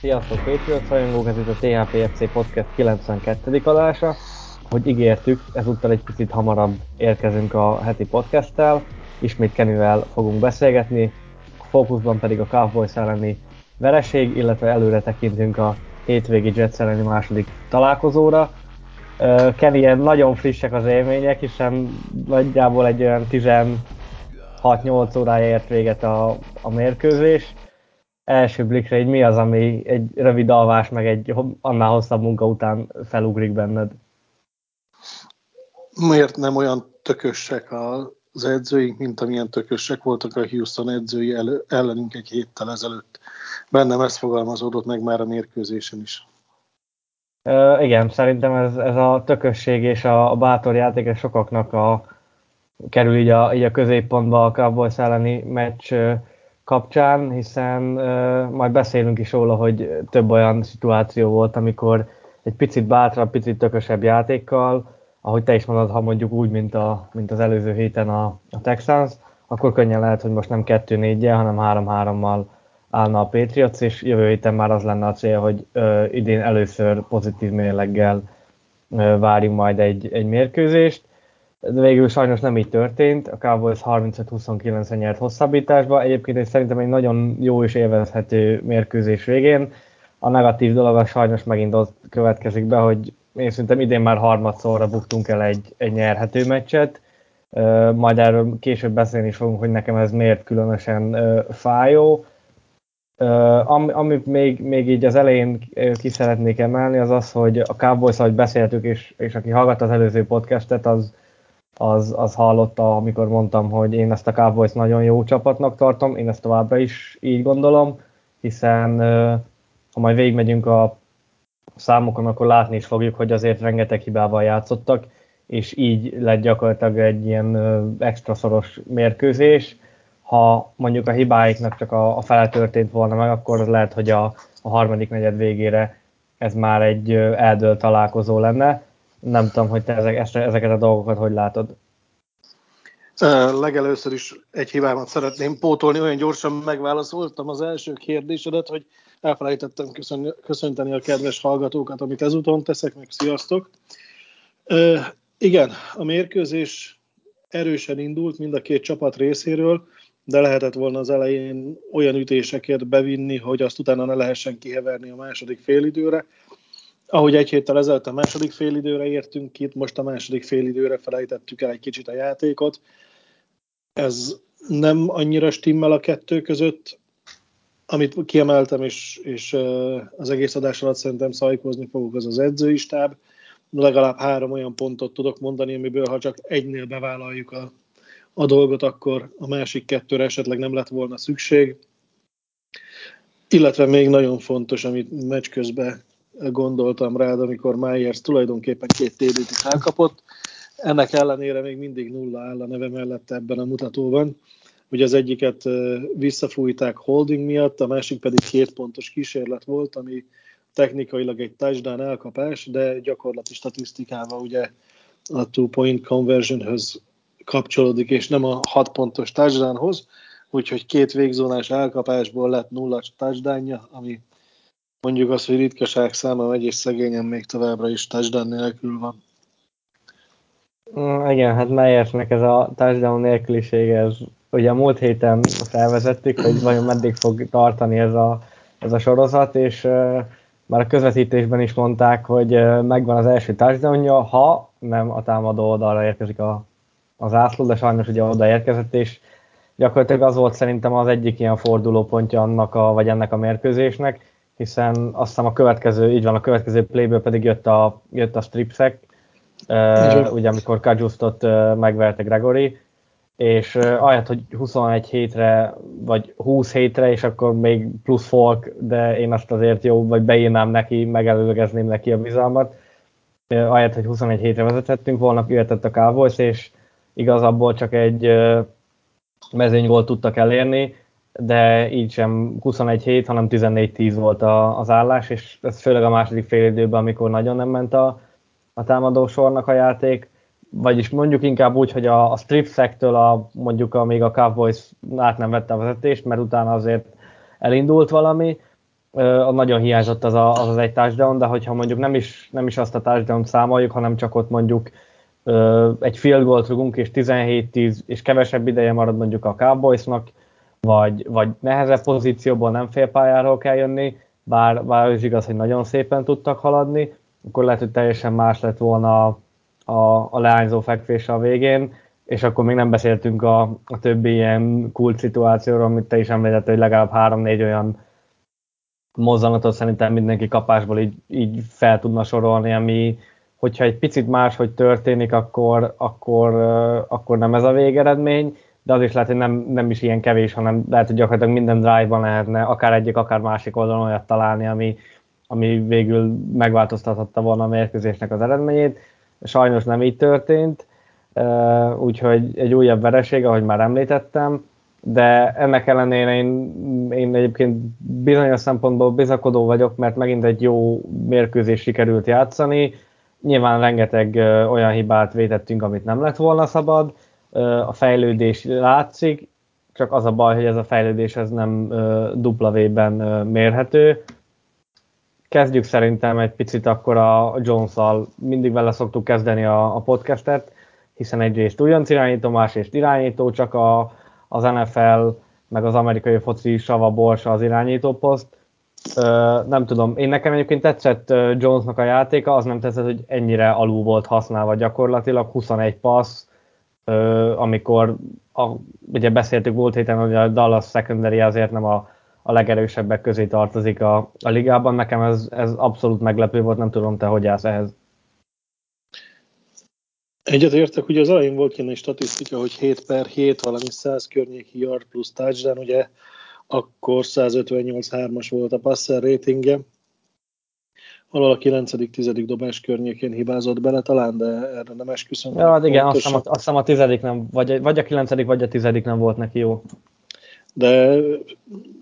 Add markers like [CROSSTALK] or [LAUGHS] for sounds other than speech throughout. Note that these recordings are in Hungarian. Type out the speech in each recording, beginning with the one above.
Sziasztok Patriots rajongók, ez itt a THPFC Podcast 92. adása. Hogy ígértük, ezúttal egy picit hamarabb érkezünk a heti podcasttel. Ismét Kenővel fogunk beszélgetni, fókuszban pedig a Cowboys elleni vereség, illetve előre tekintünk a hétvégi Jets elleni második találkozóra. Kenny, nagyon frissek az élmények, hiszen nagyjából egy olyan 16-8 órája ért véget a, a mérkőzés első blikre, hogy mi az, ami egy rövid alvás, meg egy annál hosszabb munka után felugrik benned? Miért nem olyan tökösek az edzőink, mint amilyen tökösek voltak a Houston edzői ellenünk egy héttel ezelőtt? Bennem ez fogalmazódott meg már a mérkőzésen is. Uh, igen, szerintem ez, ez a tökösség és a, a bátor játék sokaknak a, kerül így a, így a középpontba a Cowboys elleni meccs kapcsán, hiszen majd beszélünk is róla, hogy több olyan szituáció volt, amikor egy picit bátrabb, picit tökösebb játékkal, ahogy te is mondod, ha mondjuk úgy, mint, a, mint az előző héten a, a Texans, akkor könnyen lehet, hogy most nem 2-4-jel, hanem 3-3-mal állna a Patriots, és jövő héten már az lenne a cél, hogy uh, idén először pozitív mérleggel uh, várjunk majd egy, egy mérkőzést de végül sajnos nem így történt. A Cowboys 35-29-en nyert hosszabbításba. Egyébként szerintem egy nagyon jó és élvezhető mérkőzés végén. A negatív dolog az sajnos megint ott következik be, hogy én szerintem idén már harmadszorra buktunk el egy, egy nyerhető meccset. Majd erről később beszélni is fogunk, hogy nekem ez miért különösen fájó. Uh, am, amit még, még így az elején ki szeretnék emelni, az az, hogy a Cowboys, ahogy beszéltük, és, és aki hallgatta az előző podcastet, az, az, az hallotta, amikor mondtam, hogy én ezt a Cowboys nagyon jó csapatnak tartom, én ezt továbbra is így gondolom, hiszen ha majd végigmegyünk a számokon, akkor látni is fogjuk, hogy azért rengeteg hibával játszottak, és így lett gyakorlatilag egy ilyen extra szoros mérkőzés. Ha mondjuk a hibáiknak csak a, a fele történt volna meg, akkor az lehet, hogy a, a harmadik negyed végére ez már egy eldőlt találkozó lenne nem tudom, hogy te ezek, ezeket a dolgokat hogy látod. Legelőször is egy hibámat szeretném pótolni, olyan gyorsan megválaszoltam az első kérdésedet, hogy elfelejtettem köszön, köszönteni a kedves hallgatókat, amit ezúton teszek, meg sziasztok. Uh, igen, a mérkőzés erősen indult mind a két csapat részéről, de lehetett volna az elején olyan ütéseket bevinni, hogy azt utána ne lehessen kiheverni a második félidőre ahogy egy héttel ezelőtt a második félidőre értünk itt, most a második félidőre felejtettük el egy kicsit a játékot. Ez nem annyira stimmel a kettő között, amit kiemeltem, és, és az egész adás alatt szerintem szajkozni fogok, az az edzői stáb. Legalább három olyan pontot tudok mondani, amiből ha csak egynél bevállaljuk a, a dolgot, akkor a másik kettőre esetleg nem lett volna szükség. Illetve még nagyon fontos, amit meccs közben gondoltam rád, amikor Myers tulajdonképpen két TD-t is elkapott. Ennek ellenére még mindig nulla áll a neve mellett ebben a mutatóban. Ugye az egyiket visszafújták holding miatt, a másik pedig két pontos kísérlet volt, ami technikailag egy touchdown elkapás, de gyakorlati statisztikával ugye a two-point conversionhöz kapcsolódik, és nem a hat pontos touchdownhoz, úgyhogy két végzónás elkapásból lett nulla touchdownja, ami mondjuk az, hogy ritkaság száma megy, és szegényen még továbbra is touchdown nélkül van. Mm, igen, hát Meyersnek ez a touchdown nélküliség, ez ugye a múlt héten felvezettük, hogy vajon meddig fog tartani ez a, ez a sorozat, és már a közvetítésben is mondták, hogy megvan az első touchdownja, ha nem a támadó oldalra érkezik a, az ászló, de sajnos ugye oda érkezett, és gyakorlatilag az volt szerintem az egyik ilyen fordulópontja annak a, vagy ennek a mérkőzésnek, hiszen azt hiszem a következő, így van, a következő playből pedig jött a, jött a stripsek, uh, ugye amikor Kajustot uh, megverte Gregory, és uh, ahelyett, hogy 21 hétre, vagy 20 hétre, és akkor még plusz folk, de én azt azért jó, vagy beírnám neki, megelőlegezném neki a bizalmat, uh, ahelyett, hogy 21 hétre vezethettünk volna, jöhetett a Cowboys, és igazából csak egy uh, mezőnygolt tudtak elérni, de így sem 21 hét, hanem 14-10 volt a, az állás, és ez főleg a második fél időben, amikor nagyon nem ment a, a támadó sornak a játék, vagyis mondjuk inkább úgy, hogy a, a strip szektől a, mondjuk amíg a Cowboys át nem vette a vezetést, mert utána azért elindult valami, a nagyon hiányzott az, a, az, az egy touchdown, de hogyha mondjuk nem is, nem is azt a touchdown számoljuk, hanem csak ott mondjuk egy field goal rugunk, és 17-10, és kevesebb ideje marad mondjuk a Cowboysnak, vagy, vagy nehezebb pozícióból nem félpályáról kell jönni, bár, bár is igaz, hogy nagyon szépen tudtak haladni, akkor lehet, hogy teljesen más lett volna a, a, a leányzó fekvés a végén, és akkor még nem beszéltünk a, a többi ilyen kult szituációról, amit te is említettél, hogy legalább három-négy olyan mozzanatot szerintem mindenki kapásból így, így fel tudna sorolni, ami, hogyha egy picit más, hogy történik, akkor, akkor, akkor nem ez a végeredmény, de az is lehet, hogy nem, nem is ilyen kevés, hanem lehet, hogy gyakorlatilag minden drive-ban lehetne akár egyik, akár másik oldalon olyat találni, ami, ami végül megváltoztathatta volna a mérkőzésnek az eredményét. Sajnos nem így történt, úgyhogy egy újabb vereség, ahogy már említettem, de ennek ellenére én, én egyébként bizonyos szempontból bizakodó vagyok, mert megint egy jó mérkőzés sikerült játszani. Nyilván rengeteg olyan hibát vétettünk, amit nem lett volna szabad, a fejlődés látszik, csak az a baj, hogy ez a fejlődés ez nem V-ben mérhető. Kezdjük szerintem egy picit akkor a Jones-szal, mindig vele szoktuk kezdeni a, a podcastet, hiszen egyrészt újonc irányító, másrészt irányító, csak a, az NFL meg az amerikai foci Sava Borsa az irányító poszt. Ö, nem tudom, én nekem egyébként tetszett Jonesnak a játéka, az nem tetszett, hogy ennyire alul volt használva gyakorlatilag, 21 passz, amikor a, ugye beszéltük múlt héten, hogy a Dallas secondary azért nem a, a legerősebbek közé tartozik a, a ligában. Nekem ez, ez abszolút meglepő volt, nem tudom te, hogy állsz ehhez. Egyet értek, ugye az elején volt ilyen egy statisztika, hogy 7 per 7, valami 100 környéki yard plusz touchdown, ugye akkor 158-3-as volt a passer ratingje, valahol a 9.-10. dobás környékén hibázott bele talán, de erre nem esküszöm. Ja, hát igen, azt hiszem, a, azt hiszem a tizedik nem, vagy, vagy a 9. vagy a 10. nem volt neki jó. De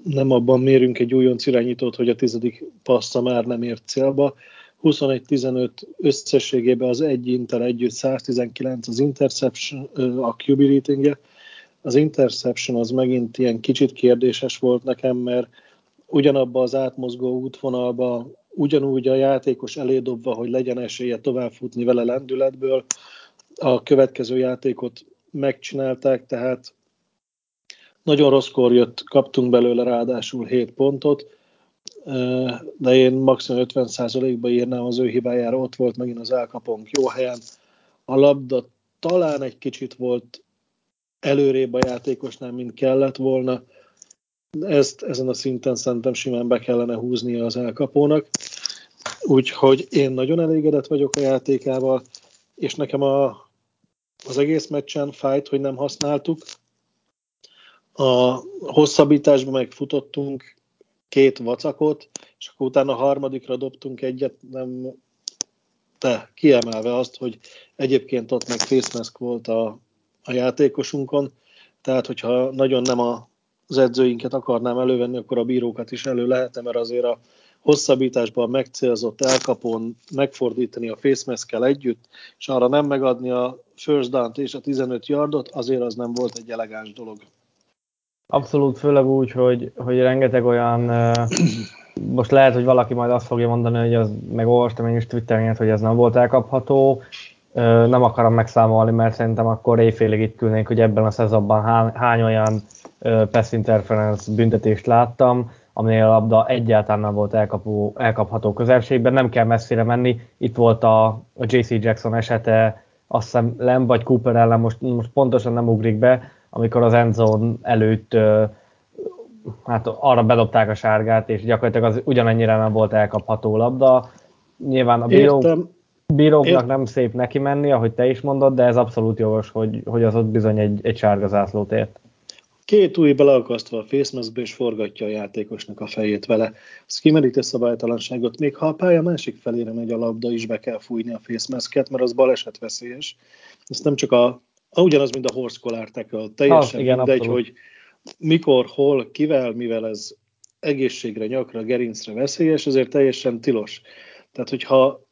nem abban mérünk egy újonc irányítót, hogy a tizedik passza már nem ért célba. 21-15 összességében az egy Inter együtt 119 az interception, a QB ratingje. Az interception az megint ilyen kicsit kérdéses volt nekem, mert ugyanabba az átmozgó útvonalba ugyanúgy a játékos elédobva, hogy legyen esélye továbbfutni vele lendületből. A következő játékot megcsinálták, tehát nagyon rosszkor jött, kaptunk belőle ráadásul 7 pontot, de én maximum 50%-ba írnám az ő hibájára, ott volt megint az elkapónk jó helyen. A labda talán egy kicsit volt előrébb a játékosnál, mint kellett volna, ezt ezen a szinten szerintem simán be kellene húznia az elkapónak. Úgyhogy én nagyon elégedett vagyok a játékával, és nekem a, az egész meccsen fájt, hogy nem használtuk. A hosszabbításban megfutottunk két vacakot, és akkor utána a harmadikra dobtunk egyet, nem de kiemelve azt, hogy egyébként ott meg face mask volt a, a játékosunkon, tehát hogyha nagyon nem a az edzőinket akarnám elővenni, akkor a bírókat is elő lehetne, mert azért a hosszabbításban megcélzott elkapón megfordítani a facemask együtt, és arra nem megadni a first down és a 15 yardot, azért az nem volt egy elegáns dolog. Abszolút, főleg úgy, hogy, hogy rengeteg olyan, most lehet, hogy valaki majd azt fogja mondani, hogy az, meg olvastam én is Twitteren, hogy ez nem volt elkapható, nem akarom megszámolni, mert szerintem akkor éjfélig itt ülnénk, hogy ebben a szezonban hány, hány olyan pass interference büntetést láttam, aminél a labda egyáltalán nem volt elkapó, elkapható közelségben, nem kell messzire menni. Itt volt a, a JC Jackson esete, azt hiszem Lem vagy Cooper ellen, most, most pontosan nem ugrik be, amikor az endzone előtt hát arra bedobták a sárgát, és gyakorlatilag az ugyanennyire nem volt elkapható labda. Nyilván a bíró... Értem, bíróknak nem szép neki menni, ahogy te is mondod, de ez abszolút jogos, hogy, hogy az ott bizony egy, egy sárga zászlót ért. Két új beleakasztva a facemaskbe és forgatja a játékosnak a fejét vele. Ez kimeríti a szabálytalanságot, még ha a pálya másik felére megy a labda, is be kell fújni a facemasket, mert az baleset veszélyes. Ez nem csak a, ugyanaz, mint a horse collar tackle, teljesen az, igen, mindegy, abszolút. hogy mikor, hol, kivel, mivel ez egészségre, nyakra, gerincre veszélyes, ezért teljesen tilos. Tehát, hogyha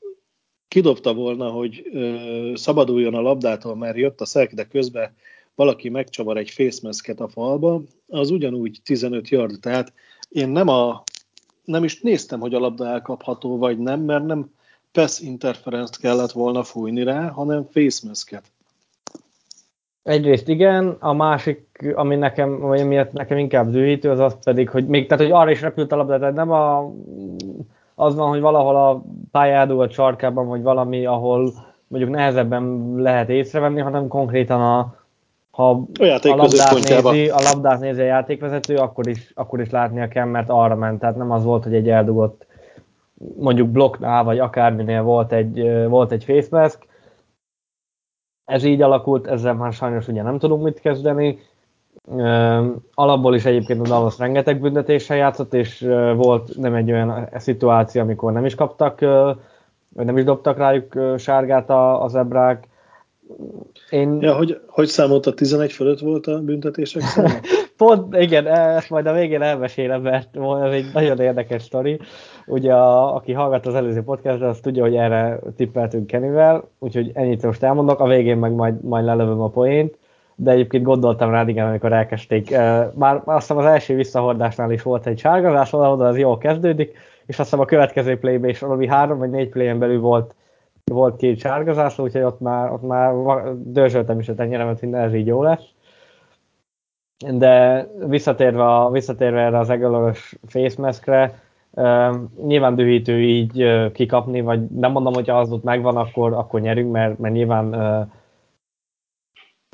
kidobta volna, hogy ö, szabaduljon a labdától, mert jött a szek, de közben valaki megcsavar egy facemaszket a falba, az ugyanúgy 15 yard. Tehát én nem, a, nem is néztem, hogy a labda elkapható vagy nem, mert nem pass interference kellett volna fújni rá, hanem facemaszket. Egyrészt igen, a másik, ami nekem, vagy miatt nekem inkább dühítő, az az pedig, hogy még, tehát, hogy arra is repült a labda, tehát nem a, az van, hogy valahol a pályádó a sarkában, vagy valami, ahol mondjuk nehezebben lehet észrevenni, hanem konkrétan a, ha a, a labdát, nézi, a labdát nézi a játékvezető, akkor is, akkor is látnia kell, mert arra ment. Tehát nem az volt, hogy egy eldugott mondjuk blokknál, vagy akárminél volt egy, volt egy face mask. Ez így alakult, ezzel már sajnos ugye nem tudunk mit kezdeni. Alapból is egyébként a Dallas rengeteg büntetéssel játszott, és volt nem egy olyan szituáció, amikor nem is kaptak, vagy nem is dobtak rájuk sárgát az ebrák én... Ja, hogy, hogy számolta 11 fölött volt a büntetések [LAUGHS] Pont, igen, ezt majd a végén elmesélem, mert ez egy nagyon érdekes sztori. Ugye, a, aki hallgat az előző podcastot, az tudja, hogy erre tippeltünk Kenivel, úgyhogy ennyit most elmondok, a végén meg majd, majd lelövöm a poént, de egyébként gondoltam rá, igen, amikor elkezdték. Már azt hiszem az első visszahordásnál is volt egy sárgazás, oda az jól kezdődik, és azt hiszem a következő playben is valami három vagy négy playen belül volt volt két sárga zászló, úgyhogy ott már, ott már dörzsöltem is a tenyeremet, hogy ez így jó lesz. De visszatérve, a, visszatérve erre az egaloros face maskre, uh, nyilván dühítő így uh, kikapni, vagy nem mondom, hogy az ott megvan, akkor, akkor nyerünk, mert, mert nyilván uh,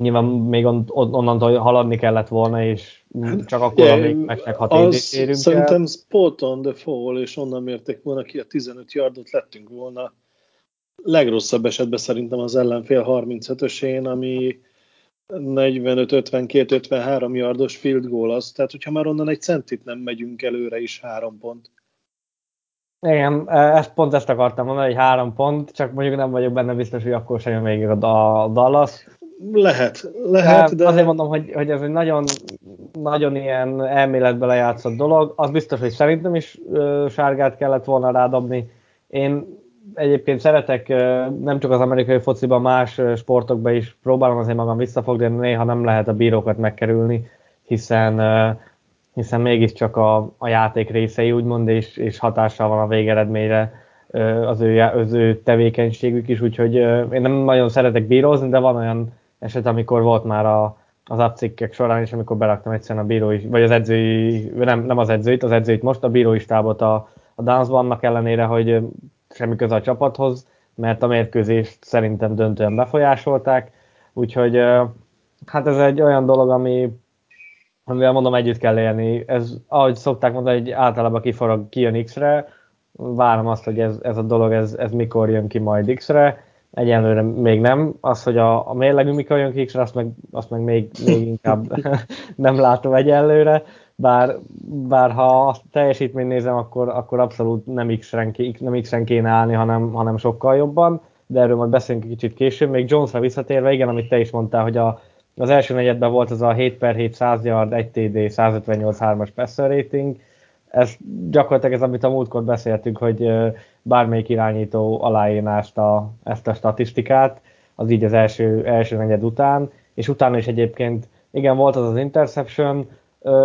nyilván még on, onnantól haladni kellett volna, és csak akkor yeah, még meccsnek hat érünk Szerintem spot on the fall, és onnan mérték volna ki a 15 yardot, lettünk volna legrosszabb esetben szerintem az ellenfél 35-ösén, ami 45-52-53 yardos field goal az, tehát hogyha már onnan egy centit nem megyünk előre is három pont. Igen, ezt pont ezt akartam mondani, hogy három pont, csak mondjuk nem vagyok benne biztos, hogy akkor sem jön még a Dallas. Lehet, lehet, de... Azért mondom, hogy, hogy ez egy nagyon, nagyon ilyen elméletbe lejátszott dolog. Az biztos, hogy szerintem is sárgát kellett volna rádobni. Én egyébként szeretek nem csak az amerikai fociban, más sportokban is próbálom azért magam visszafogni, de néha nem lehet a bírókat megkerülni, hiszen, hiszen mégiscsak a, a játék részei úgymond, és, és hatással van a végeredményre az ő, az ő tevékenységük is, úgyhogy én nem nagyon szeretek bírózni, de van olyan eset, amikor volt már a, az abcikkek során is, amikor beraktam egyszerűen a bírói, vagy az edzői, nem, nem az edzőit, az edzőit most, a bírói stábot a, a dance annak ellenére, hogy semmi köze a csapathoz, mert a mérkőzést szerintem döntően befolyásolták, úgyhogy hát ez egy olyan dolog, ami amivel mondom együtt kell élni. Ez, ahogy szokták mondani, hogy általában kiforog, kijön X-re, várom azt, hogy ez, ez a dolog, ez, ez mikor jön ki majd X-re, egyenlőre még nem. Az, hogy a, a mérlegű mikor jön ki X-re, azt meg, azt meg még, még inkább [LAUGHS] [LAUGHS] nem látom egyenlőre, bár, bár ha a teljesítményt nézem, akkor, akkor abszolút nem X-en, nem X-en kéne állni, hanem, hanem sokkal jobban, de erről majd beszélünk kicsit később. Még Jonesra visszatérve, igen, amit te is mondtál, hogy a, az első negyedben volt az a 7 per 7 100 yard, 1 TD, 158 3-as passer rating, ez gyakorlatilag ez, amit a múltkor beszéltünk, hogy bármelyik irányító aláírnásta ezt a statisztikát, az így az első, első negyed után, és utána is egyébként, igen, volt az az interception,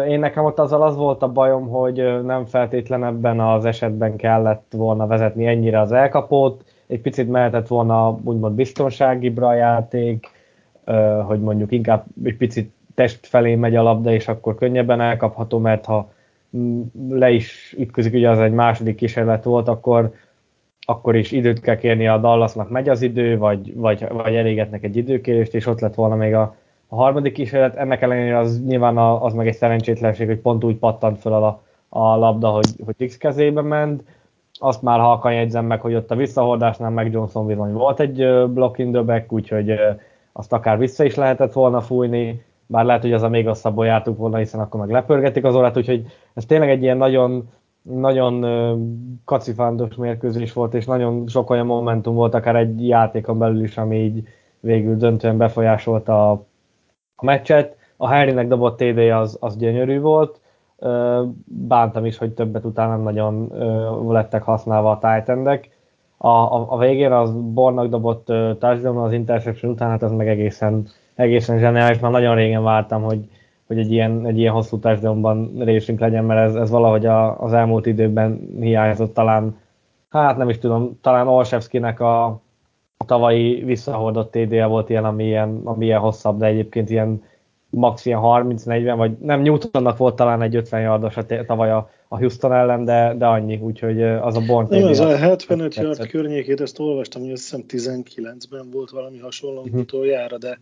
én nekem ott azzal az volt a bajom, hogy nem feltétlen ebben az esetben kellett volna vezetni ennyire az elkapót, egy picit mehetett volna úgymond biztonsági a játék, hogy mondjuk inkább egy picit test felé megy a labda, és akkor könnyebben elkapható, mert ha le is ütközik, ugye az egy második kísérlet volt, akkor, akkor is időt kell kérni a Dallasnak, megy az idő, vagy, vagy, vagy elégetnek egy időkérést, és ott lett volna még a, a harmadik kísérlet, ennek ellenére az nyilván az meg egy szerencsétlenség, hogy pont úgy pattant fel a, a labda, hogy, hogy X kezébe ment. azt már halkan jegyzem meg, hogy ott a visszahordásnál meg Johnson bizony volt egy block in the back, úgyhogy azt akár vissza is lehetett volna fújni, bár lehet, hogy az a még rosszabbul jártuk volna, hiszen akkor meg lepörgetik az órát, úgyhogy ez tényleg egy ilyen nagyon, nagyon kacifándos mérkőzés volt, és nagyon sok olyan momentum volt, akár egy játékon belül is, ami így végül döntően befolyásolta a, a meccset. A Harrynek dobott TD az, az gyönyörű volt, bántam is, hogy többet utána nem nagyon lettek használva a titan a, a, a végén az Bornak dobott touchdown az interception után, hát ez meg egészen, egészen zseniális, már nagyon régen vártam, hogy, hogy egy ilyen, egy ilyen hosszú touchdownban részünk legyen, mert ez, ez valahogy a, az elmúlt időben hiányzott talán, hát nem is tudom, talán Olszewskinek a tavalyi visszahordott TD-je volt ilyen, ami ilyen, ami ilyen hosszabb, de egyébként ilyen max ilyen 30-40, vagy nem, Newtonnak volt talán egy 50 yardos a tavaly a, a Houston ellen, de, de annyi, úgyhogy az a Born Nem, az a 75 yard környékét, ezt olvastam, hogy azt hiszem 19-ben volt valami hasonló uh-huh. utoljára, de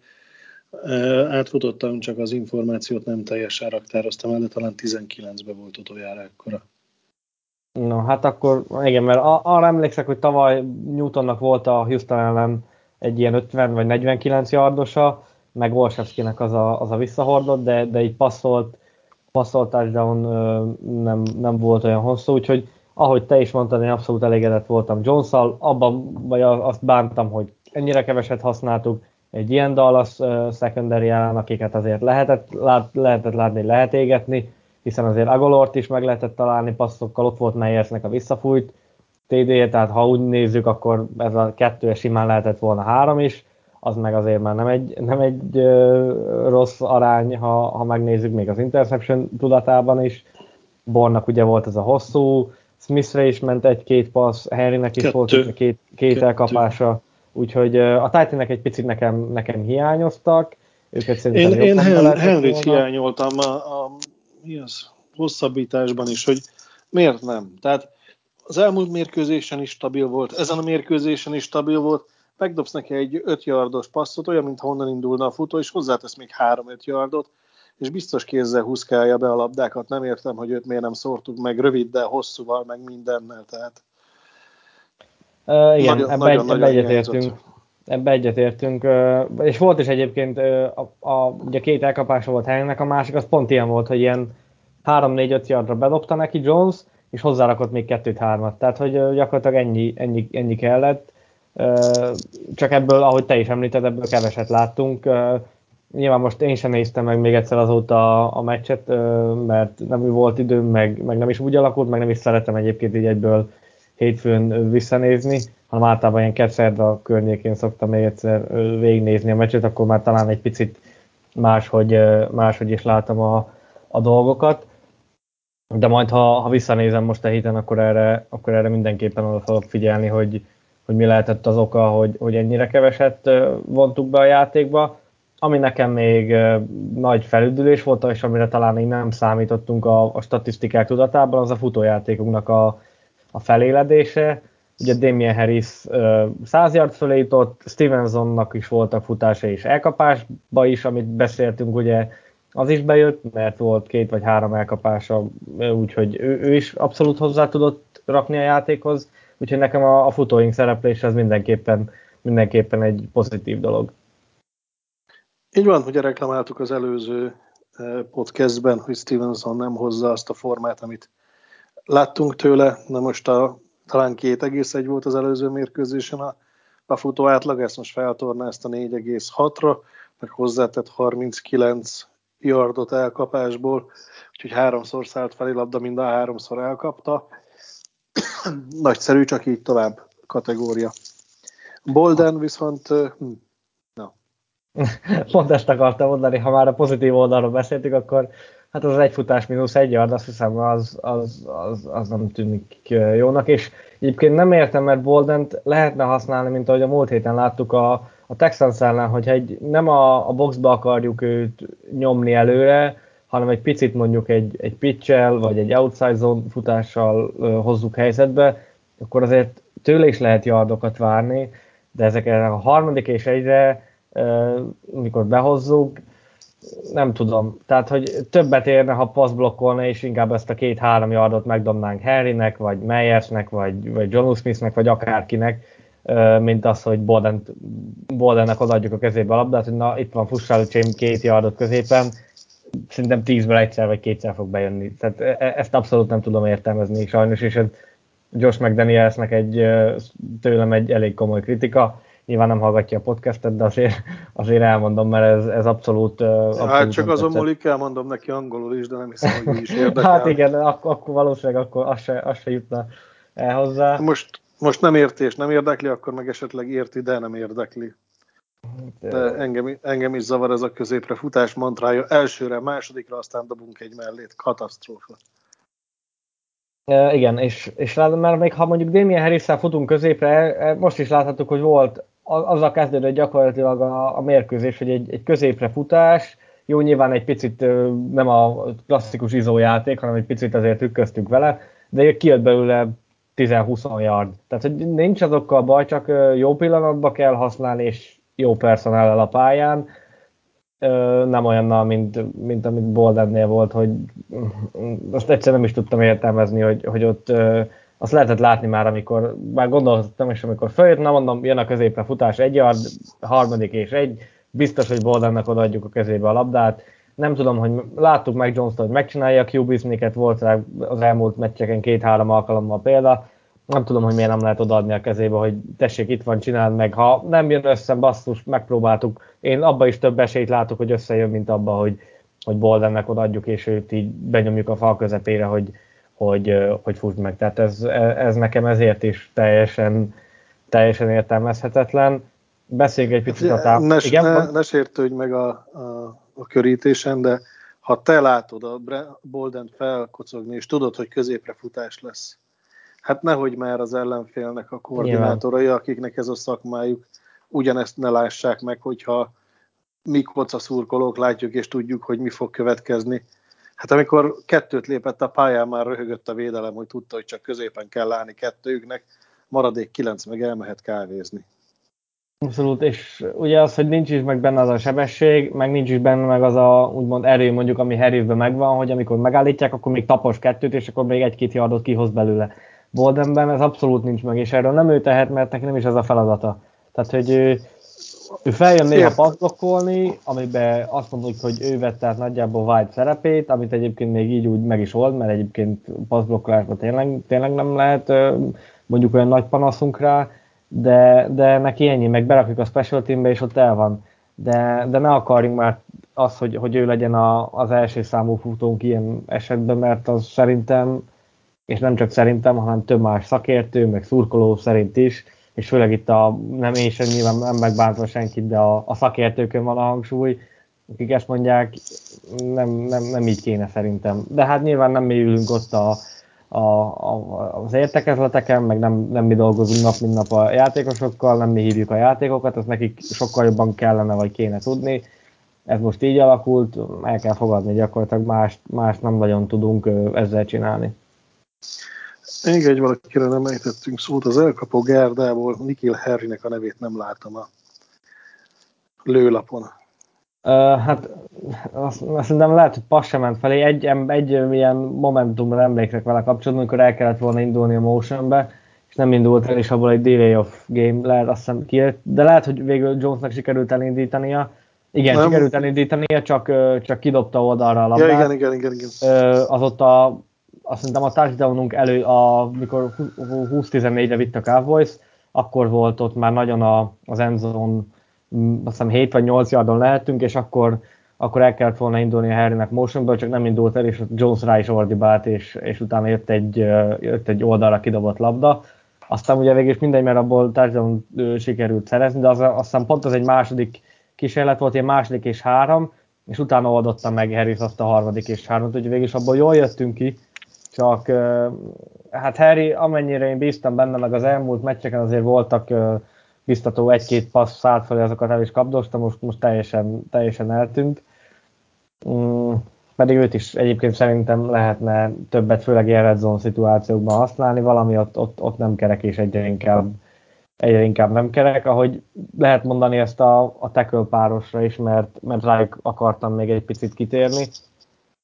átfutottam, csak az információt nem teljesen raktároztam el, de talán 19-ben volt utoljára ekkora. No, hát akkor igen, mert arra emlékszek, hogy tavaly Newtonnak volt a Houston ellen egy ilyen 50 vagy 49 yardosa, meg Olszewskinek az a, az a visszahordott, de, de így passzolt, passzolt touchdown nem, nem volt olyan hosszú, úgyhogy ahogy te is mondtad, én abszolút elégedett voltam jones abban, vagy azt bántam, hogy ennyire keveset használtuk, egy ilyen Dallas uh, secondary ellen, akiket azért lehetett, lát, lehetett látni, lehet égetni, hiszen azért Agolort is meg lehetett találni passzokkal, ott volt Meyersnek a visszafújt TD, tehát ha úgy nézzük, akkor ez a kettő simán lehetett volna három is, az meg azért már nem egy, nem egy uh, rossz arány, ha, ha megnézzük még az interception tudatában is. Bornak ugye volt ez a hosszú, Smithre is ment egy-két passz, Henrynek is Kettő. volt két, két elkapása, úgyhogy a Titannek egy picit nekem, nekem hiányoztak. Őket én én Hen- Henryt hiányoltam a, a mi az, hosszabbításban is, hogy miért nem. Tehát az elmúlt mérkőzésen is stabil volt, ezen a mérkőzésen is stabil volt, megdobsz neki egy 5 yardos passzot, olyan, mintha honnan indulna a futó, és hozzátesz még 3-5 yardot, és biztos kézzel húzkálja be a labdákat. Nem értem, hogy őt miért nem szórtuk meg röviddel, hosszúval, meg mindennel. Tehát uh, igen, nagyon, ebbe, nagyon, egy, ebbe egyetértünk. Ebbe egyetértünk. Uh, és volt is egyébként, uh, a, a, ugye két elkapása volt helynek, a másik az pont ilyen volt, hogy ilyen 3-4-5 yardra bedobta neki Jones, és hozzárakott még kettőt-hármat. Tehát, hogy gyakorlatilag ennyi, ennyi, ennyi kellett csak ebből, ahogy te is említed, ebből keveset láttunk. Nyilván most én sem néztem meg még egyszer azóta a, a meccset, mert nem volt időm, meg, meg nem is úgy alakult, meg nem is szeretem egyébként így egyből hétfőn visszanézni, hanem általában ilyen kedszerda környékén szoktam még egyszer végignézni a meccset, akkor már talán egy picit máshogy, máshogy is látom a, a dolgokat. De majd, ha, ha visszanézem most a héten, akkor erre, akkor erre mindenképpen oda fogok figyelni, hogy, hogy mi lehetett az oka, hogy, hogy ennyire keveset vontuk be a játékba. Ami nekem még nagy felüdülés volt, és amire talán még nem számítottunk a, a statisztikák tudatában, az a futójátékunknak a, a feléledése. Ugye Damien Harris 100 yard fölé jutott, Stevensonnak is voltak futása és elkapásba is, amit beszéltünk, ugye az is bejött, mert volt két vagy három elkapása, úgyhogy ő, ő is abszolút hozzá tudott rakni a játékhoz úgyhogy nekem a, a futóink szereplése az mindenképpen, mindenképpen egy pozitív dolog. Így van, ugye reklamáltuk az előző podcastben, hogy Stevenson nem hozza azt a formát, amit láttunk tőle, na most a, talán két egész egy volt az előző mérkőzésen a, a futó átlag, ezt most feltornázta 4,6-ra, meg hozzátett 39 yardot elkapásból, úgyhogy háromszor szállt felé labda, mind a háromszor elkapta. [CLEARS THROAT] Nagyszerű, csak így tovább kategória. Bolden viszont hm, no. [LAUGHS] Pont ezt akartam mondani, ha már a pozitív oldalról beszéltük, akkor hát az egy futás mínusz egy yard, azt hiszem az, az, az, az nem tűnik jónak, és egyébként nem értem, mert Boldent lehetne használni, mint ahogy a múlt héten láttuk a, a Texans ellen, hogyha egy, nem a, a boxba akarjuk őt nyomni előre, hanem egy picit mondjuk egy, egy pitch vagy egy outside zone futással ö, hozzuk helyzetbe, akkor azért tőle is lehet yardokat várni, de ezek a harmadik és egyre, ö, mikor behozzuk, nem tudom. Tehát, hogy többet érne, ha passzblokkolna, és inkább ezt a két-három yardot megdobnánk Harrynek, vagy Meyersnek, vagy, vagy John Smithnek, vagy akárkinek, mint az, hogy Bolden, Boldennek odaadjuk a kezébe a labdát, hogy na, itt van Fussálücsém két yardot középen, szerintem tízből egyszer vagy kétszer fog bejönni. Tehát e, e, ezt abszolút nem tudom értelmezni sajnos, és ez Josh McDanielsnek egy, tőlem egy elég komoly kritika. Nyilván nem hallgatja a podcastet, de azért, azért elmondom, mert ez, ez abszolút, abszolút Hát csak azon múlik, elmondom neki angolul is, de nem hiszem, hogy is [LAUGHS] érdekel. hát igen, akkor, akkor valószínűleg akkor az se, az se jutna el hozzá. Most, most nem érti és nem érdekli, akkor meg esetleg érti, de nem érdekli. De engem, engem is zavar ez a középre futás mantrája. Elsőre, másodikra, aztán dobunk egy mellét. Katasztrófa. E, igen, és, és látom, mert még ha mondjuk Damien harris futunk középre, e, most is láthattuk, hogy volt, azzal kezdődött gyakorlatilag a, a mérkőzés, hogy egy, egy középre futás, jó, nyilván egy picit nem a klasszikus izójáték, hanem egy picit azért tükköztük vele, de kijött belőle 10-20 yard. Tehát, hogy nincs azokkal baj, csak jó pillanatban kell használni, és jó personállal a pályán, nem olyannal, mint, mint amit Boldennél volt, hogy azt egyszer nem is tudtam értelmezni, hogy, hogy ott azt lehetett látni már, amikor, már gondoltam is, amikor följött, na mondom, jön a középre futás egy yard, harmadik és egy, biztos, hogy Boldennek odaadjuk a kezébe a labdát. Nem tudom, hogy láttuk meg jones hogy megcsinálja a QB volt rá az elmúlt meccseken két-három alkalommal példa, nem tudom, hogy miért nem lehet odaadni a kezébe, hogy tessék, itt van, csináld meg. Ha nem jön össze, basszus, megpróbáltuk. Én abba is több esélyt látok, hogy összejön, mint abba, hogy, hogy Boldennek odaadjuk, és őt így benyomjuk a fal közepére, hogy, hogy, hogy fuss meg. Tehát ez, ez nekem ezért is teljesen, teljesen értelmezhetetlen. Beszéljünk egy picit a táp... Ne, Igen, ne, ne sértődj meg a, a, a körítésen, de ha te látod a Bolden felkocogni, és tudod, hogy középre futás lesz, hát nehogy már az ellenfélnek a koordinátorai, Nyilván. akiknek ez a szakmájuk, ugyanezt ne lássák meg, hogyha mi szurkolók látjuk és tudjuk, hogy mi fog következni. Hát amikor kettőt lépett a pályán, már röhögött a védelem, hogy tudta, hogy csak középen kell állni kettőknek, maradék kilenc meg elmehet kávézni. Abszolút, és ugye az, hogy nincs is meg benne az a sebesség, meg nincs is benne meg az a úgymond erő mondjuk, ami Harryben megvan, hogy amikor megállítják, akkor még tapos kettőt, és akkor még egy-két yardot kihoz belőle. Boldenben ez abszolút nincs meg, és erről nem ő tehet, mert neki nem is ez a feladata. Tehát, hogy ő, ő feljön néha passzblokkolni, amiben azt mondjuk, hogy ő vette át nagyjából White szerepét, amit egyébként még így úgy meg is old, mert egyébként passzblokkolásban tényleg, tényleg nem lehet mondjuk olyan nagy panaszunk rá, de, de neki ennyi, meg berakjuk a special teambe, és ott el van. De, de ne akarjunk már azt, hogy, hogy ő legyen a, az első számú futónk ilyen esetben, mert az szerintem és nem csak szerintem, hanem több más szakértő, meg szurkoló szerint is, és főleg itt a, nem én sem nyilván nem megbántva senkit, de a, a szakértőkön van a hangsúly, akik ezt mondják, nem, nem, nem így kéne szerintem. De hát nyilván nem mi ülünk ott a, a, a, az értekezleteken, meg nem, nem mi dolgozunk nap, mint nap a játékosokkal, nem mi hívjuk a játékokat, ezt nekik sokkal jobban kellene, vagy kéne tudni. Ez most így alakult, el kell fogadni, gyakorlatilag más, más nem nagyon tudunk ezzel csinálni. Még egy valakire nem ejtettünk szót, az elkapó gárdából Nikil Harrynek a nevét nem látom a lőlapon. Hát azt, azt szerintem lehet, hogy passz sem ment felé. Egy, egy ilyen momentumra emlékszek vele kapcsolatban, amikor el kellett volna indulni a motionbe, és nem indult el, és abból egy delay of game lehet azt hiszem kijött, de lehet, hogy végül Jonesnak sikerült elindítania. Igen, nem. sikerült elindítania, csak, csak kidobta oldalra a labdát. Ja, igen, igen, igen. igen. Az ott a azt szerintem a touchdownunk elő, amikor 20-14-re vitt a Cowboys, akkor volt ott már nagyon a, az endzone, azt hiszem 7 vagy 8 yardon lehetünk, és akkor, akkor el kellett volna indulni a Harrynek motionből, csak nem indult el, és Jones rá is ordibált, és, és utána jött egy, jött egy oldalra kidobott labda. Aztán ugye végül is mindegy, mert abból touchdown sikerült szerezni, de az, aztán pont az egy második kísérlet volt, ilyen második és három, és utána oldotta meg Harris azt a harmadik és hármat, úgyhogy végül is abból jól jöttünk ki, csak hát Harry, amennyire én bíztam benne, meg az elmúlt meccseken azért voltak biztató egy-két passz szállt felé, azokat el is kapdostam, most, most teljesen, teljesen eltűnt. Mm, pedig őt is egyébként szerintem lehetne többet, főleg ilyen zone szituációkban használni, valami ott, ott, ott nem kerek és egyre inkább, egyre inkább nem kerek, ahogy lehet mondani ezt a, a tackle párosra is, mert, mert rájuk akartam még egy picit kitérni.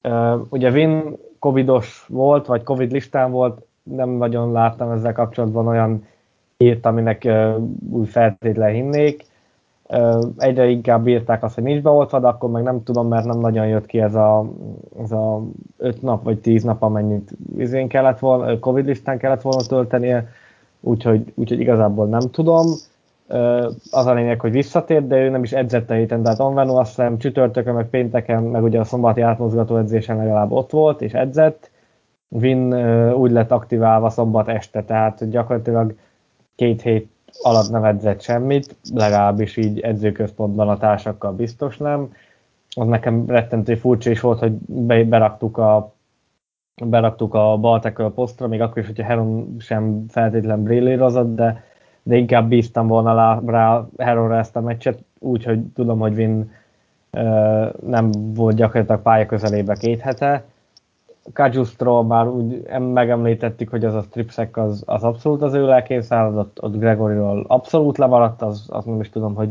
Uh, ugye Vin covidos volt, vagy covid listán volt, nem nagyon láttam ezzel kapcsolatban olyan írt, aminek uh, úgy feltétlen hinnék. Uh, egyre inkább írták azt, hogy nincs beoltva, de akkor meg nem tudom, mert nem nagyon jött ki ez a, ez a öt nap vagy tíz nap, amennyit izén kellett volna, Covid listán kellett volna töltenie, úgyhogy, úgyhogy igazából nem tudom. Az a lényeg, hogy visszatért, de ő nem is edzett a héten, tehát Onvenu azt hiszem csütörtökön, meg pénteken, meg ugye a szombati átmozgató edzésen legalább ott volt, és edzett. Vin úgy lett aktiválva szombat este, tehát gyakorlatilag két hét alatt nem edzett semmit, legalábbis így edzőközpontban a társakkal biztos nem. Az nekem rettentő furcsa is volt, hogy beraktuk a beraktuk a Baltekről posztra, még akkor is, hogyha Heron sem feltétlen brillérozott, de, de inkább bíztam volna rá, rá Heronra ezt a meccset, úgyhogy tudom, hogy Vin uh, nem volt gyakorlatilag pálya közelébe két hete. Kajustról már úgy megemlítettük, hogy az a stripsek az, az abszolút az ő lelkészállat, ott, ott Gregoryról abszolút lemaradt, az, az nem is tudom, hogy,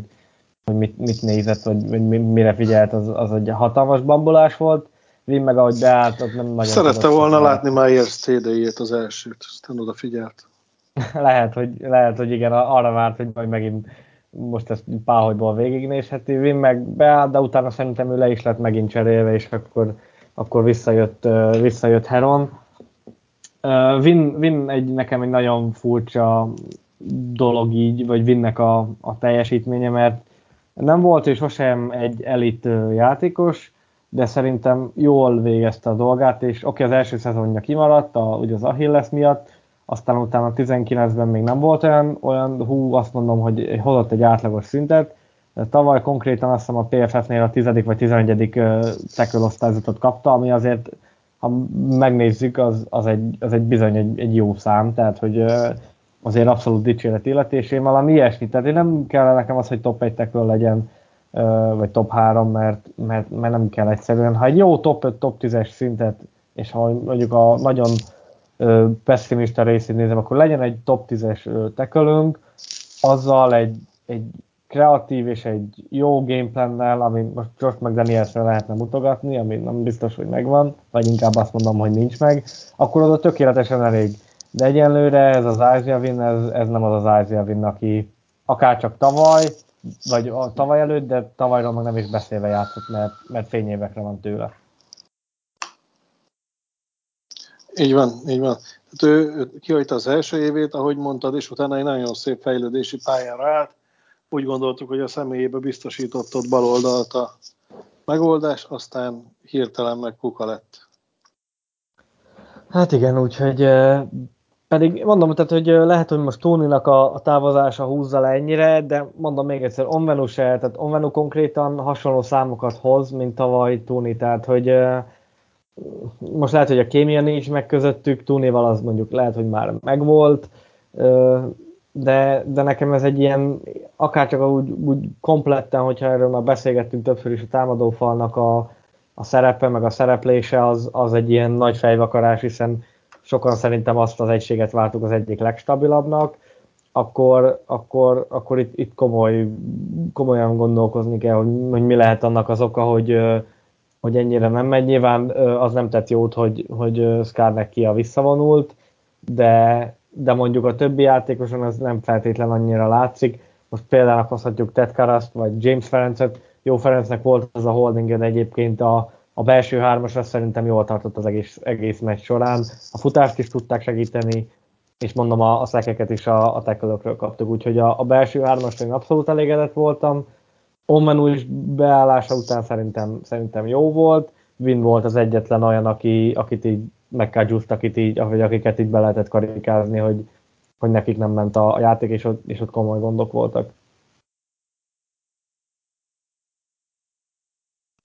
hogy mit, mit nézett, vagy, vagy mire figyelt, az, az egy hatalmas bambolás volt Vin meg ahogy beállt, az nem nagyon Szerette volna látni Myers CD-jét az elsőt, aztán odafigyelt. [LAUGHS] lehet, hogy, lehet, hogy igen, arra várt, hogy majd megint most ezt páholyból végignézheti. Vin meg beállt, de utána szerintem ő le is lett megint cserélve, és akkor, akkor visszajött, visszajött Heron. Vin, Vin egy, nekem egy nagyon furcsa dolog így, vagy Vinnek a, a teljesítménye, mert nem volt és sosem egy elit játékos, de szerintem jól végezte a dolgát, és oké, okay, az első szezonja kimaradt, a, ugye az Achilles miatt, aztán utána 19-ben még nem volt olyan, olyan hú, azt mondom, hogy hozott egy átlagos szintet, tavaly konkrétan azt hiszem a PFF-nél a 10. vagy 11. tackle osztályzatot kapta, ami azért, ha megnézzük, az, az, egy, az egy bizony egy, egy jó szám, tehát hogy azért abszolút dicséret illetésén valami ilyesmi, tehát én nem kell nekem az, hogy top 1 tackle legyen, vagy top 3, mert, mert, mert nem kell egyszerűen. Ha egy jó top 5, top 10-es szintet, és ha mondjuk a nagyon pessimista részét nézem, akkor legyen egy top 10-es tekölünk, azzal egy, egy kreatív és egy jó gameplannel, ami most Josh meg Danielsre lehetne mutogatni, ami nem biztos, hogy megvan, vagy inkább azt mondom, hogy nincs meg, akkor oda tökéletesen elég. De egyenlőre ez az Ázsia Win, ez, ez nem az az Ázsia Win, aki akár csak tavaly, vagy a tavaly előtt, de tavalyról meg nem is beszélve játszott, mert, mert fényévekre van tőle. Így van, így van. Tehát ő, ő kihagyta az első évét, ahogy mondtad, és utána egy nagyon szép fejlődési pályára állt. Úgy gondoltuk, hogy a személyébe biztosított baloldalt a megoldás, aztán hirtelen meg kuka lett. Hát igen, úgyhogy pedig mondom, tehát, hogy lehet, hogy most Tóninak a, a távozása húzza le ennyire, de mondom még egyszer, Onvenu se, tehát Onvenu konkrétan hasonló számokat hoz, mint tavaly Tóni, tehát hogy most lehet, hogy a kémia nincs meg közöttük, Tónival az mondjuk lehet, hogy már megvolt, de, de nekem ez egy ilyen, akárcsak úgy, úgy kompletten, hogyha erről már beszélgettünk többször is a támadófalnak a, a szerepe, meg a szereplése, az, az egy ilyen nagy fejvakarás, hiszen sokan szerintem azt az egységet váltuk az egyik legstabilabbnak, akkor, akkor, akkor itt, itt komoly, komolyan gondolkozni kell, hogy, hogy mi lehet annak az oka, hogy, hogy ennyire nem megy. Nyilván az nem tett jót, hogy, hogy Skarnek ki a visszavonult, de, de mondjuk a többi játékoson ez nem feltétlen annyira látszik. Most például hozhatjuk Ted Karaszt, vagy James Ferencet. Jó Ferencnek volt az a holding egyébként a, a belső hármasra szerintem jól tartott az egész, egész meccs során. A futást is tudták segíteni, és mondom, a, a szekeket is a, a tekölökről kaptuk, úgyhogy a, a belső hármasra én abszolút elégedett voltam. Omenú is beállása után szerintem, szerintem jó volt. Vin volt az egyetlen olyan, aki, akit így megkágyúzt, akit így, vagy akiket így be lehetett karikázni, hogy, hogy nekik nem ment a, a játék, és ott, és ott komoly gondok voltak.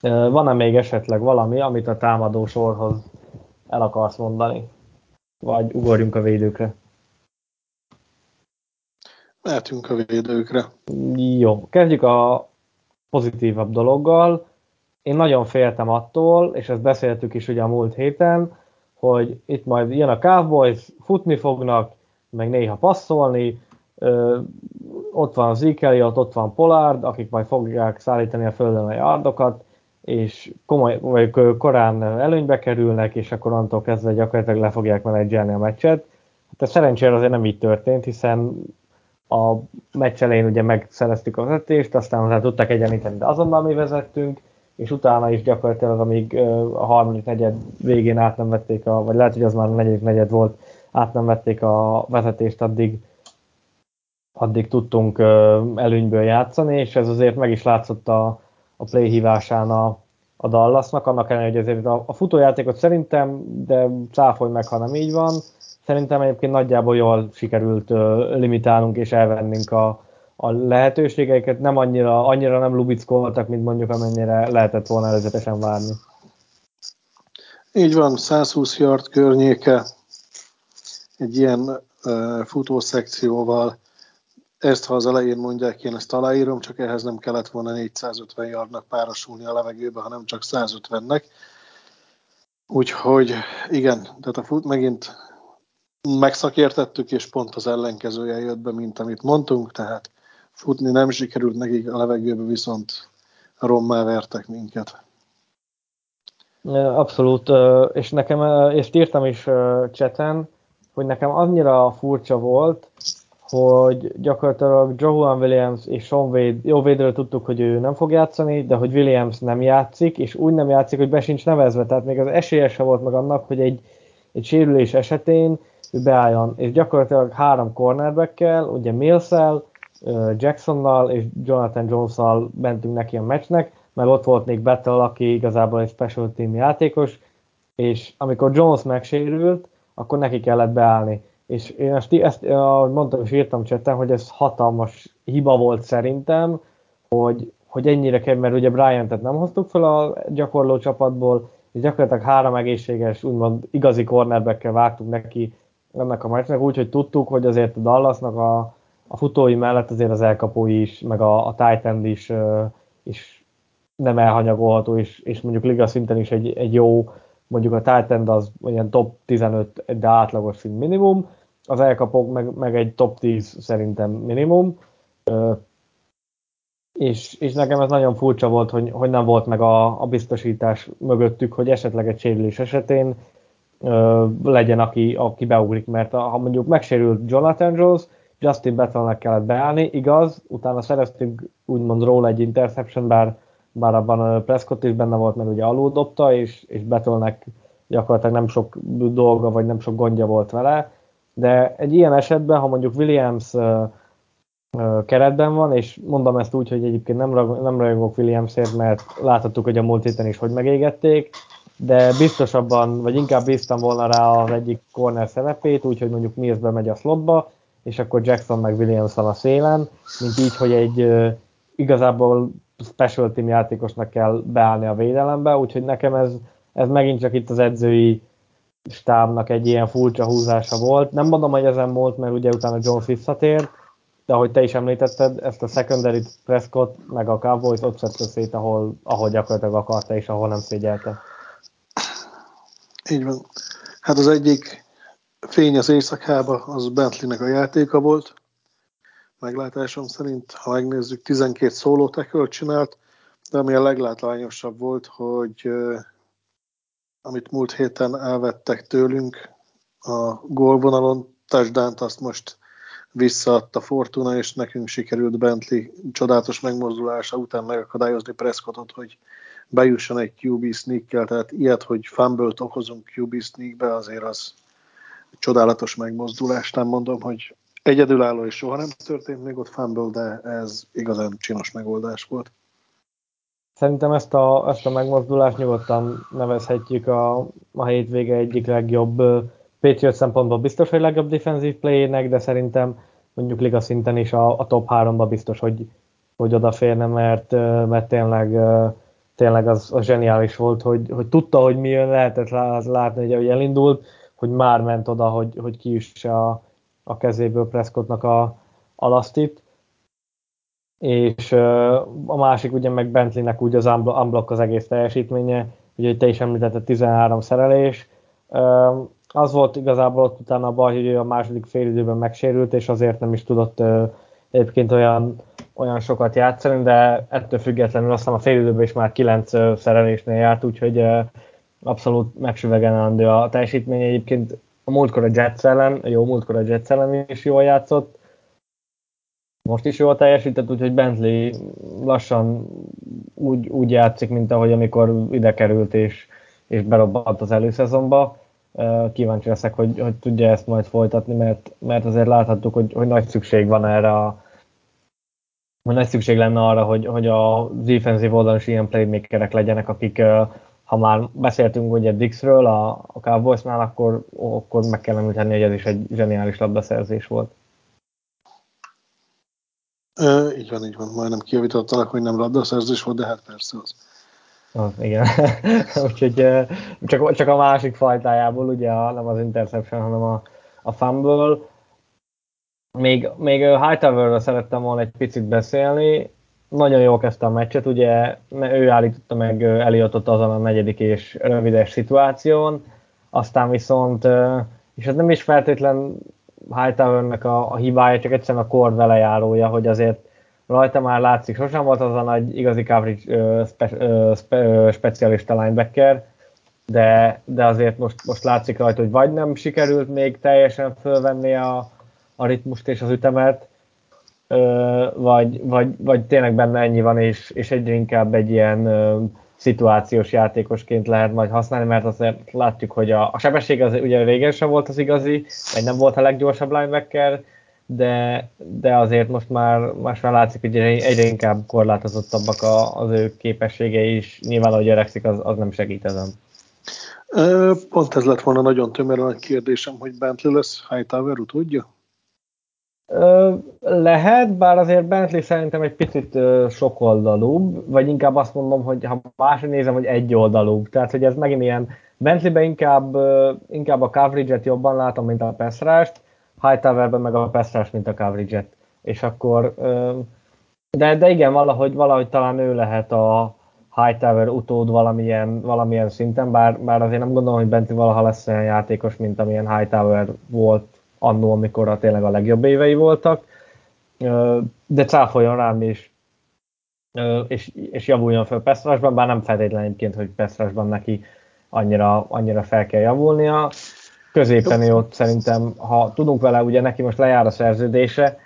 Van-e még esetleg valami, amit a támadó sorhoz el akarsz mondani? Vagy ugorjunk a védőkre? Mehetünk a védőkre. Jó, kezdjük a pozitívabb dologgal. Én nagyon féltem attól, és ezt beszéltük is ugye a múlt héten, hogy itt majd jön a Cowboys, futni fognak, meg néha passzolni, ott van Zeke ott van Pollard, akik majd fogják szállítani a földön a yardokat, és komoly, vagy korán előnybe kerülnek, és akkor onnantól kezdve gyakorlatilag le fogják menedzselni a meccset. Hát ez szerencsére azért nem így történt, hiszen a meccs elején ugye megszereztük a vezetést, aztán hozzá tudtak egyenlíteni, de azonnal mi vezettünk, és utána is gyakorlatilag, amíg a harmadik negyed végén át nem vették, a, vagy lehet, hogy az már a negyedik negyed volt, át nem vették a vezetést, addig, addig tudtunk előnyből játszani, és ez azért meg is látszott a, a play hívásán a, a Dallasnak, annak ellenére, hogy azért a, a futójátékot szerintem, de cáfolj meg, ha nem így van, szerintem egyébként nagyjából jól sikerült limitálnunk és elvennünk a, a lehetőségeiket, nem annyira, annyira nem lubickoltak, mint mondjuk amennyire lehetett volna előzetesen várni. Így van, 120 yard környéke egy ilyen uh, futószekcióval. Ezt, ha az elején mondják, én ezt aláírom, csak ehhez nem kellett volna 450 yardnak párosulni a levegőbe, hanem csak 150-nek. Úgyhogy igen, tehát a fut megint megszakértettük, és pont az ellenkezője jött be, mint amit mondtunk, tehát futni nem sikerült nekik, a levegőbe viszont rommá vertek minket. Abszolút, és nekem, ezt írtam is cseten, hogy nekem annyira furcsa volt, hogy gyakorlatilag Johan Williams és Sean Wade, jó Wade-ről tudtuk, hogy ő nem fog játszani, de hogy Williams nem játszik, és úgy nem játszik, hogy be sincs nevezve, tehát még az esélyese volt meg annak, hogy egy, egy sérülés esetén ő beálljon, és gyakorlatilag három cornerbackkel, ugye mills Jacksonnal és Jonathan Jones-szal mentünk neki a meccsnek, mert ott volt még Battle, aki igazából egy special team játékos, és amikor Jones megsérült, akkor neki kellett beállni. És én ezt, ezt ahogy mondtam, és írtam csetem, hogy ez hatalmas hiba volt szerintem, hogy, hogy ennyire kell, mert ugye Bryant-et nem hoztuk fel a gyakorló csapatból, és gyakorlatilag három egészséges, úgymond igazi cornerbackkel vágtuk neki ennek a meccsnek, úgyhogy tudtuk, hogy azért a Dallasnak a, a futói mellett azért az elkapói is, meg a, a tight end is, is nem elhanyagolható, és, és mondjuk liga szinten is egy, egy jó, mondjuk a tight end az olyan top 15, de átlagos szint minimum, az elkapók meg, meg egy top 10 szerintem minimum, és, és nekem ez nagyon furcsa volt, hogy, hogy nem volt meg a, a biztosítás mögöttük, hogy esetleg egy sérülés esetén legyen, aki, aki beugrik, mert ha mondjuk megsérült Jonathan Jones, Justin Bettelnek kellett beállni, igaz, utána szereztünk úgymond róla egy interception, bár, bár abban Prescott is benne volt, mert ugye aludobta, és, és Bettelnek gyakorlatilag nem sok dolga, vagy nem sok gondja volt vele, de egy ilyen esetben, ha mondjuk Williams keretben van, és mondom ezt úgy, hogy egyébként nem, nem rajongok Williamsért, mert láthattuk, hogy a múlt héten is hogy megégették, de biztosabban, vagy inkább bíztam volna rá az egyik corner szerepét, úgyhogy mondjuk Mills megy a slotba, és akkor Jackson meg Williams van a szélen, mint így, hogy egy igazából special team játékosnak kell beállni a védelembe, úgyhogy nekem ez, ez megint csak itt az edzői stábnak egy ilyen furcsa húzása volt. Nem mondom, hogy ezen volt, mert ugye utána Jones visszatért, de ahogy te is említetted, ezt a secondary Prescott meg a Cowboys ott szedte szét, ahol, ahol gyakorlatilag akarta és ahol nem szégyelte. Így van. Hát az egyik fény az éjszakába, az Bentleynek a játéka volt. Meglátásom szerint, ha megnézzük, 12 szóló tackle csinált, de ami a leglátványosabb volt, hogy amit múlt héten elvettek tőlünk a gólvonalon, touchdown azt most visszaadta Fortuna, és nekünk sikerült Bentley csodálatos megmozdulása után megakadályozni Prescottot, hogy bejusson egy QB sneak tehát ilyet, hogy fumble-t okozunk QB sneakbe, azért az csodálatos megmozdulás. Nem mondom, hogy egyedülálló és soha nem történt még ott fumble, de ez igazán csinos megoldás volt. Szerintem ezt a, ezt a megmozdulást nyugodtan nevezhetjük a, a hétvége egyik legjobb Patriot szempontból biztos, hogy legjobb defensív play de szerintem mondjuk liga szinten is a, a top 3-ba biztos, hogy, hogy odaférne, mert, mert tényleg tényleg az, az zseniális volt, hogy, hogy tudta, hogy mi jön, lehetett látni, hogy elindult, hogy már ment oda, hogy, hogy kiüsse a, a kezéből Prescottnak a, a lasztit. És a másik ugye meg Bentleynek úgy az unblock az egész teljesítménye, ugye te is említetted 13 szerelés. Az volt igazából ott utána a baj, hogy a második félidőben megsérült, és azért nem is tudott egyébként olyan, olyan sokat játszani, de ettől függetlenül aztán a félidőben is már kilenc uh, szerelésnél járt, úgyhogy abszolút megsüvegelendő a teljesítmény. Egyébként a múltkor a Jets ellen, jó múltkor a Jets ellen is jól játszott, most is jól teljesített, úgyhogy Bentley lassan úgy, úgy játszik, mint ahogy amikor ide került és, és berobbant az előszezonba. Kíváncsi leszek, hogy, hogy tudja ezt majd folytatni, mert, mert azért láthattuk, hogy, hogy nagy szükség van erre a hogy nagy szükség lenne arra, hogy, hogy a defensive oldalon is ilyen playmakerek legyenek, akik ha már beszéltünk ugye Dixről a, a Cowboysnál, akkor, akkor meg kell említeni, hogy ez is egy zseniális labdaszerzés volt. Ö, így van, így van. Majdnem kijavítottalak, hogy nem labdaszerzés volt, de hát persze az. Ah, igen. [LAUGHS] Úgyhogy csak, csak a másik fajtájából, ugye a, nem az interception, hanem a, a fumble. Még, még Hightowerről szerettem volna egy picit beszélni. Nagyon jól kezdte a meccset, ugye ő állította meg Eliotot azon a negyedik és rövides szituáción, aztán viszont, és ez nem is feltétlen Hightowernek a, a hibája, csak egyszerűen a kor velejárója, hogy azért rajta már látszik, sosem volt az a nagy igazi coverage uh, spe, uh, spe, specialista linebacker, de, de azért most, most látszik rajta, hogy vagy nem sikerült még teljesen fölvenni a, a ritmust és az ütemet, vagy, vagy, vagy tényleg benne ennyi van, és, és egyre inkább egy ilyen szituációs játékosként lehet majd használni, mert azért látjuk, hogy a, a sebesség az ugye régen sem volt az igazi, vagy nem volt a leggyorsabb linebacker, de, de azért most már, most már látszik, hogy egyre inkább korlátozottabbak a, az ő képességei is. Nyilván, ahogy öregszik, az, az nem segít ezen. Pont ez lett volna nagyon tömören a kérdésem, hogy Bentley lesz Hightower utódja? Lehet, bár azért Bentley szerintem egy picit sokoldalúbb, vagy inkább azt mondom, hogy ha máshogy nézem, hogy egy oldalúbb. Tehát, hogy ez megint ilyen, Bentleyben inkább, inkább a coverage-et jobban látom, mint a pass Hightowerben meg a pass mint a coverage-et. És akkor, de, de igen, valahogy, valahogy talán ő lehet a Hightower utód valamilyen, valamilyen szinten, bár, bár azért nem gondolom, hogy Bentley valaha lesz olyan játékos, mint amilyen Hightower volt annó, amikor a tényleg a legjobb évei voltak, de cáfoljon rám is, és, és javuljon fel Pestrasban, bár nem feltétlenül hogy Pestrasban neki annyira, annyira fel kell javulnia. Középen ott szerintem, ha tudunk vele, ugye neki most lejár a szerződése,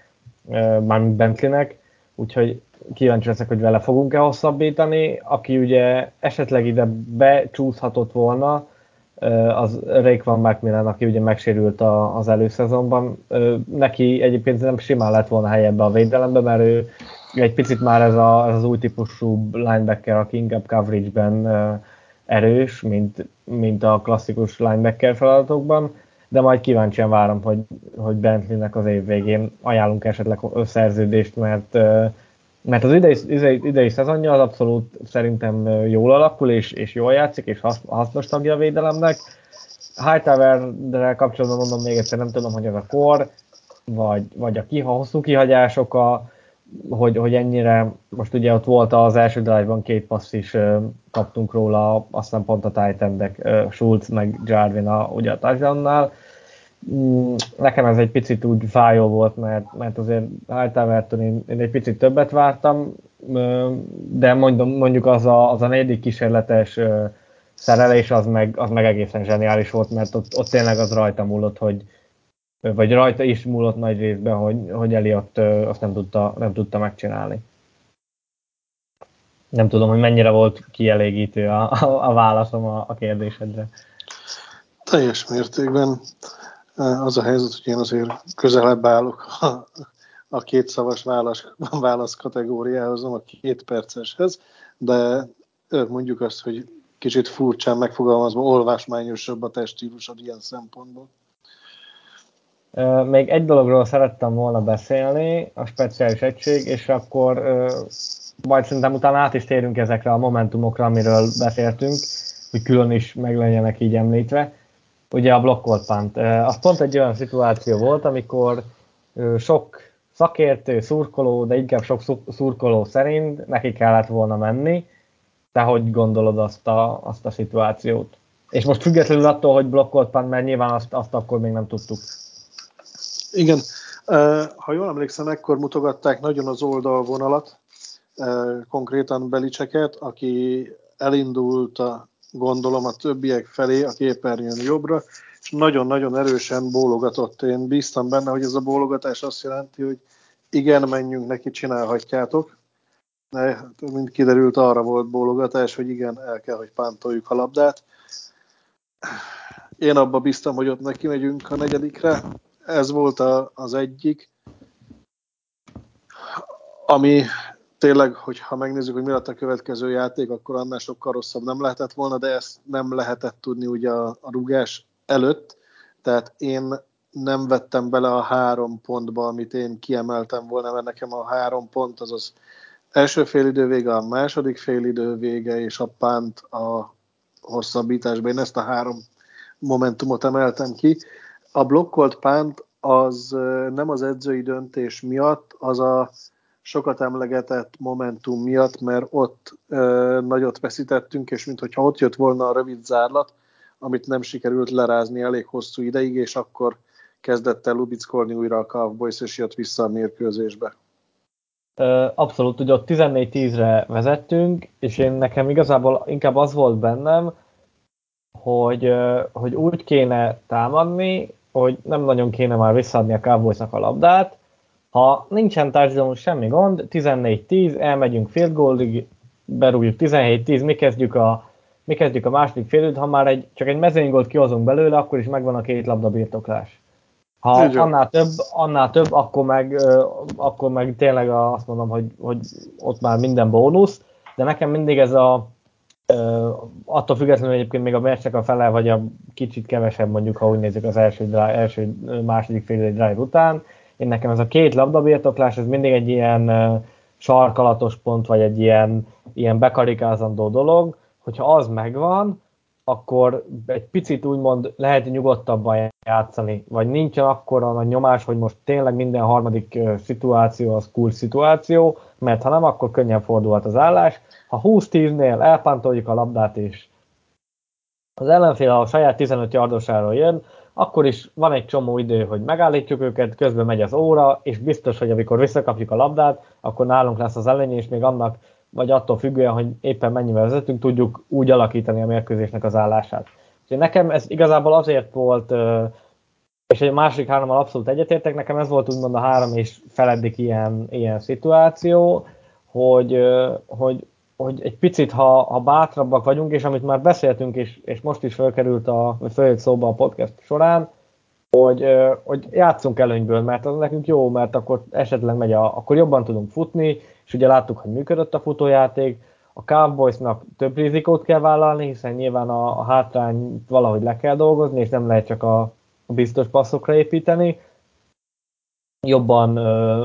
mármint Bentleynek, úgyhogy kíváncsi leszek, hogy vele fogunk-e hosszabbítani. Aki ugye esetleg ide becsúszhatott volna, az Van Macmillan, aki ugye megsérült a, az előszezonban. Neki egyébként nem simán lett volna helye ebbe a védelembe, mert ő egy picit már ez, a, ez az új típusú linebacker, aki inkább coverage-ben erős, mint, mint a klasszikus linebacker feladatokban, de majd kíváncsian várom, hogy, hogy Bentleynek az év végén ajánlunk esetleg szerződést, mert mert az idei, idei, idei szezonja az abszolút szerintem jól alakul, és, és jól játszik, és hasznos tagja a védelemnek. Hightower-rel kapcsolatban mondom még egyszer, nem tudom, hogy ez a kor, vagy, vagy a, kiha, hosszú kihagyások, a, hogy, hogy ennyire, most ugye ott volt az első drive-ban két passz is kaptunk róla, aztán pont a titan Schultz meg Jarvin a, ugye a touchdownnál, nekem ez egy picit úgy fájó volt, mert, mert azért Hightower-től én, én egy picit többet vártam, de mondom, mondjuk az a, az a negyedik kísérletes szerelés az meg, az meg egészen zseniális volt, mert ott, ott tényleg az rajta múlott, hogy vagy rajta is múlott nagy részben, hogy, hogy Eliott azt nem tudta, nem tudta megcsinálni. Nem tudom, hogy mennyire volt kielégítő a, a, a válaszom a, a kérdésedre. Teljes mértékben. Az a helyzet, hogy én azért közelebb állok a, a két szavas válasz, válasz kategóriához, nem a két perceshez, de mondjuk azt, hogy kicsit furcsán megfogalmazva, olvásmányosabb a testílusod ilyen szempontból. Még egy dologról szerettem volna beszélni, a speciális egység, és akkor majd szerintem utána át is térünk ezekre a momentumokra, amiről beszéltünk, hogy külön is meg legyenek így említve ugye a blokkolt punt. Az pont egy olyan szituáció volt, amikor sok szakértő, szurkoló, de inkább sok szurkoló szerint neki kellett volna menni. Te hogy gondolod azt a, azt a szituációt? És most függetlenül attól, hogy blokkolt pant, mert nyilván azt, azt akkor még nem tudtuk. Igen. Ha jól emlékszem, ekkor mutogatták nagyon az oldalvonalat, konkrétan Belicseket, aki elindult a, gondolom a többiek felé a képernyőn jobbra, és nagyon-nagyon erősen bólogatott. Én bíztam benne, hogy ez a bólogatás azt jelenti, hogy igen, menjünk neki, csinálhatjátok. De, mint kiderült, arra volt bólogatás, hogy igen, el kell, hogy pántoljuk a labdát. Én abba bíztam, hogy ott neki megyünk a negyedikre. Ez volt a, az egyik. Ami tényleg, hogyha megnézzük, hogy mi lett a következő játék, akkor annál sokkal rosszabb nem lehetett volna, de ezt nem lehetett tudni ugye a, a rugás előtt. Tehát én nem vettem bele a három pontba, amit én kiemeltem volna, mert nekem a három pont az az első félidő vége, a második félidő vége és a pánt a hosszabbításban. Én ezt a három momentumot emeltem ki. A blokkolt pánt az nem az edzői döntés miatt, az a sokat emlegetett momentum miatt, mert ott ö, nagyot veszítettünk, és mintha ott jött volna a rövid zárlat, amit nem sikerült lerázni elég hosszú ideig, és akkor kezdett el lubickolni újra a Cowboys, és jött vissza a mérkőzésbe. Abszolút, ugye ott 14-10-re vezettünk, és én nekem igazából inkább az volt bennem, hogy, hogy úgy kéne támadni, hogy nem nagyon kéne már visszaadni a Cowboysnak a labdát. Ha nincsen társadalom, semmi gond, 14-10, elmegyünk field goalig, berúgjuk 17-10, mi kezdjük a, mi kezdjük a második félőt, ha már egy, csak egy mezőnygolt kihozunk belőle, akkor is megvan a két labda birtoklás. Ha annál több, annál több, akkor meg, akkor meg tényleg azt mondom, hogy, hogy ott már minden bónusz, de nekem mindig ez a attól függetlenül egyébként még a meccsnek a fele, vagy a kicsit kevesebb mondjuk, ha úgy nézzük az első, drive, első második fél drive után, én nekem ez a két labdabirtoklás, ez mindig egy ilyen sarkalatos pont, vagy egy ilyen, ilyen bekarikázandó dolog, hogyha az megvan, akkor egy picit úgymond lehet nyugodtabban játszani, vagy nincsen akkora nagy nyomás, hogy most tényleg minden harmadik szituáció az cool szituáció, mert ha nem, akkor könnyen fordulhat az állás. Ha 20-10-nél elpántoljuk a labdát is, az ellenfél a saját 15 yardosáról jön, akkor is van egy csomó idő, hogy megállítjuk őket, közben megy az óra, és biztos, hogy amikor visszakapjuk a labdát, akkor nálunk lesz az előny, és még annak vagy attól függően, hogy éppen mennyivel vezetünk, tudjuk úgy alakítani a mérkőzésnek az állását. Úgyhogy nekem ez igazából azért volt, és egy másik hárommal abszolút egyetértek, nekem ez volt úgymond a három és feleddig ilyen, ilyen szituáció, hogy, hogy, hogy egy picit, ha, ha bátrabbak vagyunk, és amit már beszéltünk, és, és most is felkerült a, vagy följött szóba a podcast során, hogy, hogy játszunk előnyből, mert az nekünk jó, mert akkor esetleg megy a, akkor jobban tudunk futni, és ugye láttuk, hogy működött a futójáték, a Cowboysnak több rizikót kell vállalni, hiszen nyilván a, a hátrányt valahogy le kell dolgozni, és nem lehet csak a, a biztos passzokra építeni. Jobban,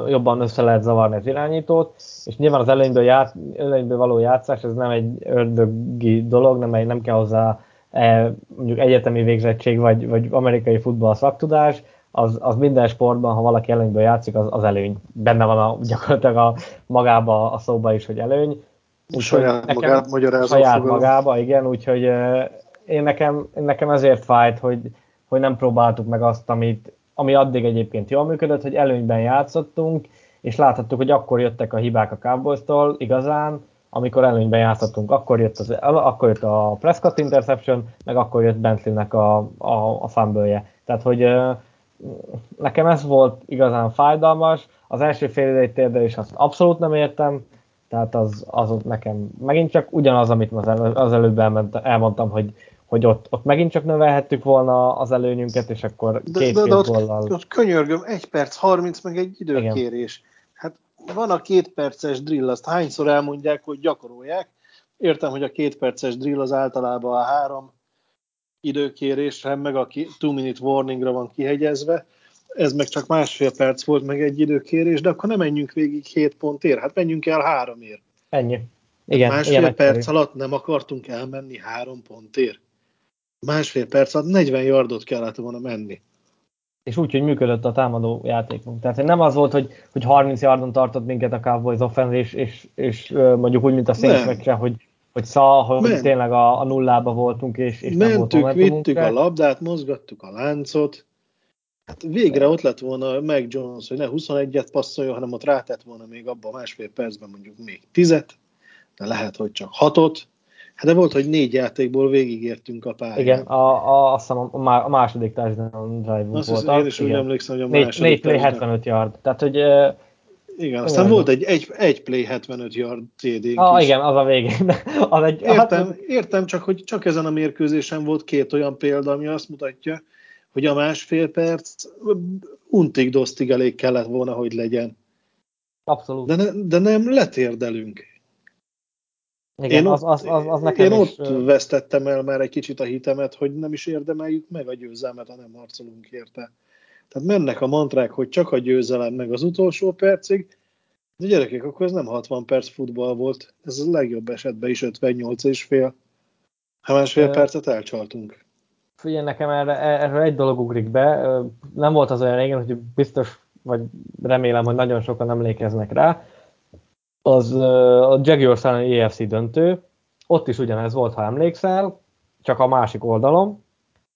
jobban össze lehet zavarni az irányítót, és nyilván az előnyből, ját, előnyből való játszás, ez nem egy ördögi dolog, nem, egy, nem kell hozzá e, mondjuk egyetemi végzettség, vagy, vagy amerikai futball szaktudás, az, az minden sportban, ha valaki előnyből játszik, az, az előny. Benne van a, gyakorlatilag a, magába a szóba is, hogy előny. Úgy, saját nekem, magát Saját fogalom. magába, igen, úgyhogy én nekem, nekem ezért fájt, hogy, hogy nem próbáltuk meg azt, amit, ami addig egyébként jól működött, hogy előnyben játszottunk, és láthattuk, hogy akkor jöttek a hibák a cowboys igazán, amikor előnyben játszottunk, akkor jött, az, akkor jött a Prescott interception, meg akkor jött Bentleynek a, a, a fumble Tehát, hogy nekem ez volt igazán fájdalmas. Az első fél idei is azt abszolút nem értem, tehát az, az nekem megint csak ugyanaz, amit az, elő, az előbb elmondtam, hogy, hogy ott, ott megint csak növelhettük volna az előnyünket, és akkor de, két de, de ott, ott könyörgöm, egy perc, 30 meg egy időkérés. Igen. Hát van a két perces drill, azt hányszor elmondják, hogy gyakorolják. Értem, hogy a két perces drill az általában a három időkérésre, meg a two-minute warningra van kihegyezve, ez meg csak másfél perc volt, meg egy időkérés, de akkor nem menjünk végig 7 pontért, hát menjünk el háromért. Ennyi. Igen, hát másfél perc alatt nem akartunk elmenni három pontért. Másfél perc alatt 40 yardot kellett volna menni. És úgy, hogy működött a támadó játékunk. Tehát nem az volt, hogy, hogy 30 yardon tartott minket a Cowboys offense, és, és, és mondjuk úgy, mint a Saints meccse, hogy hogy szá, hogy Ment. tényleg a, a nullába voltunk, és, és Mentük, nem vittük a labdát, mozgattuk a láncot, Hát végre ott lett volna meg Jones, hogy ne 21-et passzoljon, hanem ott rátett volna még abban másfél percben mondjuk még tizet, de lehet, hogy csak hatot. Hát de volt, hogy négy játékból végigértünk a pályán. Igen, a, a, azt hiszem a, a második touchdown drive volt. Azt én is úgy emlékszem, hogy a második Négy play 75 yard. Tehát, hogy igen, aztán volt egy, egy, egy play 75 yard TD. Ah, is. igen, az a végén. [LAUGHS] az egy, értem, értem, csak hogy csak ezen a mérkőzésen volt két olyan példa, ami azt mutatja, hogy a másfél perc untig dosztig elég kellett volna, hogy legyen. Abszolút. De, ne, de nem letérdelünk. Igen, én az, az, az, az nekem én is, ott vesztettem el már egy kicsit a hitemet, hogy nem is érdemeljük meg a győzelmet, ha nem harcolunk érte. Tehát mennek a mantrák, hogy csak a győzelem meg az utolsó percig, de gyerekek, akkor ez nem 60 perc futball volt, ez a legjobb esetben is 58 és fél. Ha másfél percet elcsaltunk. Figyelj, nekem erre, erre egy dolog ugrik be, nem volt az olyan régen, hogy biztos, vagy remélem, hogy nagyon sokan emlékeznek rá, az a Jaguars elleni EFC döntő, ott is ugyanez volt, ha emlékszel, csak a másik oldalon,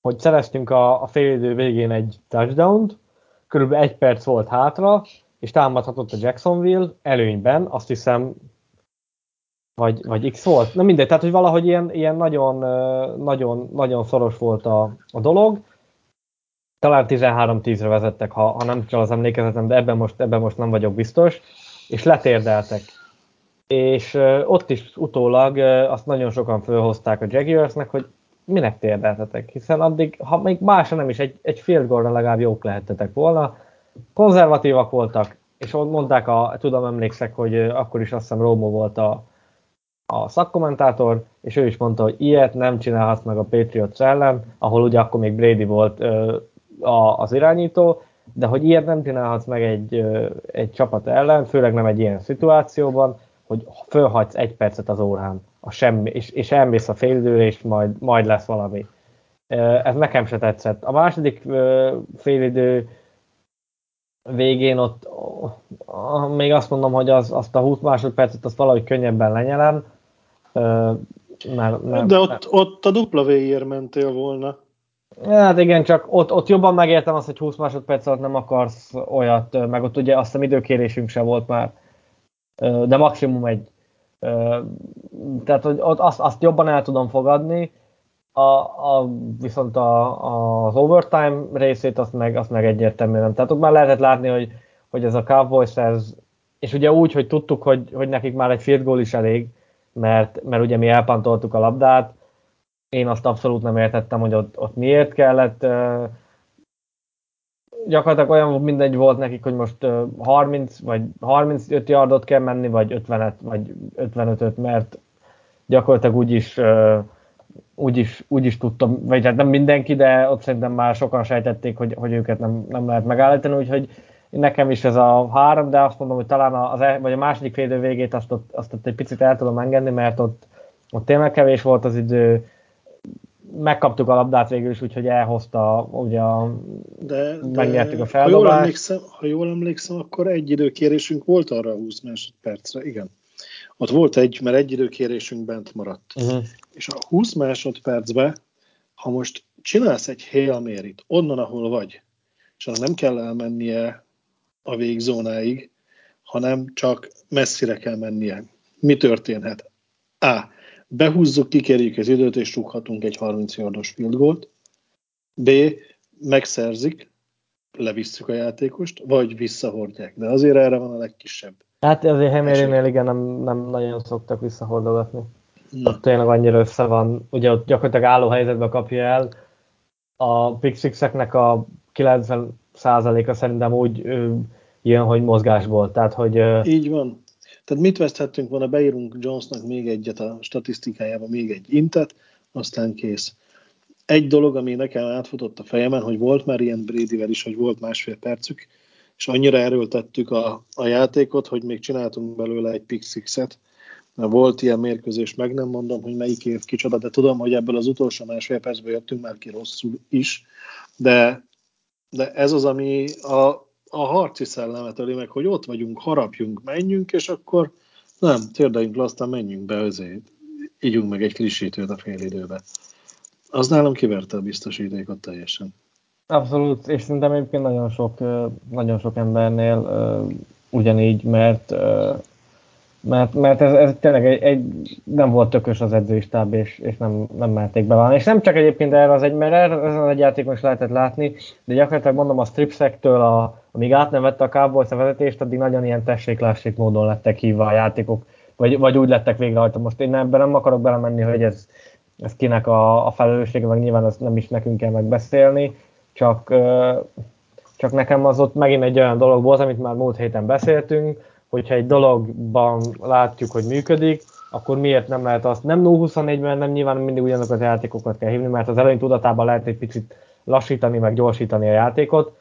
hogy szereztünk a, a félidő végén egy touchdown-t, körülbelül egy perc volt hátra, és támadhatott a Jacksonville előnyben, azt hiszem, vagy, vagy X volt, nem mindegy, tehát hogy valahogy ilyen, ilyen nagyon, nagyon, nagyon szoros volt a, a dolog, talán 13-10-re vezettek, ha, ha nem csak az emlékezetem, de ebben most, ebben most nem vagyok biztos, és letérdeltek. És ott is utólag azt nagyon sokan felhozták a Jaguarsnek, hogy minek térdeltetek, hiszen addig, ha még másra nem is, egy, egy field goal legalább jók lehettetek volna. Konzervatívak voltak, és mondták, a, tudom, emlékszek, hogy akkor is azt hiszem Rómo volt a, a szakkommentátor, és ő is mondta, hogy ilyet nem csinálhatsz meg a Patriots ellen, ahol ugye akkor még Brady volt ö, a, az irányító, de hogy ilyet nem csinálhatsz meg egy, ö, egy csapat ellen, főleg nem egy ilyen szituációban, hogy fölhagysz egy percet az órán a semmi, és, és elmész a félidőre, és majd, majd lesz valami. Ez nekem se tetszett. A második félidő végén ott még azt mondom, hogy az, azt a 20 másodpercet azt valahogy könnyebben lenyelem. Mert, mert, De ott, mert... ott a dupla végér mentél volna. Hát igen, csak ott, ott jobban megértem azt, hogy 20 másodperc alatt nem akarsz olyat, meg ott ugye azt a időkérésünk se volt már, de maximum egy tehát, hogy ott azt, azt jobban el tudom fogadni, a, a, viszont a, az overtime részét azt meg, azt meg egyértelműen nem. Tehát ott már lehetett látni, hogy, hogy ez a Cowboys, ez, és ugye úgy, hogy tudtuk, hogy, hogy nekik már egy field goal is elég, mert, mert ugye mi elpantoltuk a labdát, én azt abszolút nem értettem, hogy ott, ott miért kellett gyakorlatilag olyan mindegy volt nekik, hogy most 30 vagy 35 yardot kell menni, vagy 50-et, vagy 55-öt, mert gyakorlatilag úgyis úgyis, úgyis tudtam, vagy hát nem mindenki, de ott szerintem már sokan sejtették, hogy, hogy őket nem, nem lehet megállítani, úgyhogy nekem is ez a három, de azt mondom, hogy talán az, e, vagy a második félidő végét azt ott, azt ott egy picit el tudom engedni, mert ott, ott tényleg kevés volt az idő, megkaptuk a labdát végül is, úgyhogy elhozta, ugye de, de megnyertük a feldobást. Ha jól, emlékszem, ha jól emlékszem, akkor egy időkérésünk volt arra a 20 másodpercre, igen. Ott volt egy, mert egy időkérésünk bent maradt. Uh-huh. És a 20 másodpercben, ha most csinálsz egy Hail Mary-t onnan, ahol vagy, és nem kell elmennie a végzónáig, hanem csak messzire kell mennie. Mi történhet? A behúzzuk, kikerjük az időt, és rúghatunk egy 30 yardos field goalt. B. Megszerzik, levisszük a játékost, vagy visszahordják. De azért erre van a legkisebb. Hát azért Hemérinél igen, nem, nem nagyon szoktak visszahordogatni. Na. Ott tényleg annyira össze van, ugye ott gyakorlatilag álló helyzetbe kapja el. A Pixixeknek a 90%-a szerintem úgy jön, hogy mozgásból. Tehát, hogy, Így van. Tehát mit veszthettünk volna, beírunk Jonesnak még egyet a statisztikájába, még egy intet, aztán kész. Egy dolog, ami nekem átfutott a fejemen, hogy volt már ilyen Bradyvel is, hogy volt másfél percük, és annyira erőltettük a, a játékot, hogy még csináltunk belőle egy pick six-et. Volt ilyen mérkőzés, meg nem mondom, hogy melyik év kicsoda, de tudom, hogy ebből az utolsó másfél percből jöttünk már ki rosszul is, de, de ez az, ami a, a harci szellemet öli meg, hogy ott vagyunk, harapjunk, menjünk, és akkor nem, térdeljünk le, aztán menjünk be azért. ígyunk meg egy frissítőt a fél időbe. Az nálam kiverte a biztosítékot teljesen. Abszolút, és szerintem egyébként nagyon sok, nagyon sok embernél ugyanígy, mert mert, mert ez, ez tényleg egy, egy, nem volt tökös az edzőistáb, és, és nem, nem merték beválni. És nem csak egyébként erre az egy, mert erre az egy játékon is lehetett látni, de gyakorlatilag mondom a stripsektől, a, amíg átnevette a Cowboys a vezetést, addig nagyon ilyen tessék módon lettek hívva a játékok, vagy, vagy úgy lettek végrehajtva. Most én ebben nem akarok belemenni, hogy ez, ez kinek a, a felelőssége, meg nyilván ezt nem is nekünk kell megbeszélni, csak, csak nekem az ott megint egy olyan dolog volt, amit már múlt héten beszéltünk, hogyha egy dologban látjuk, hogy működik, akkor miért nem lehet azt, nem 0-24-ben nem nyilván mindig ugyanazokat az játékokat kell hívni, mert az elején tudatában lehet egy picit lassítani, meg gyorsítani a játékot,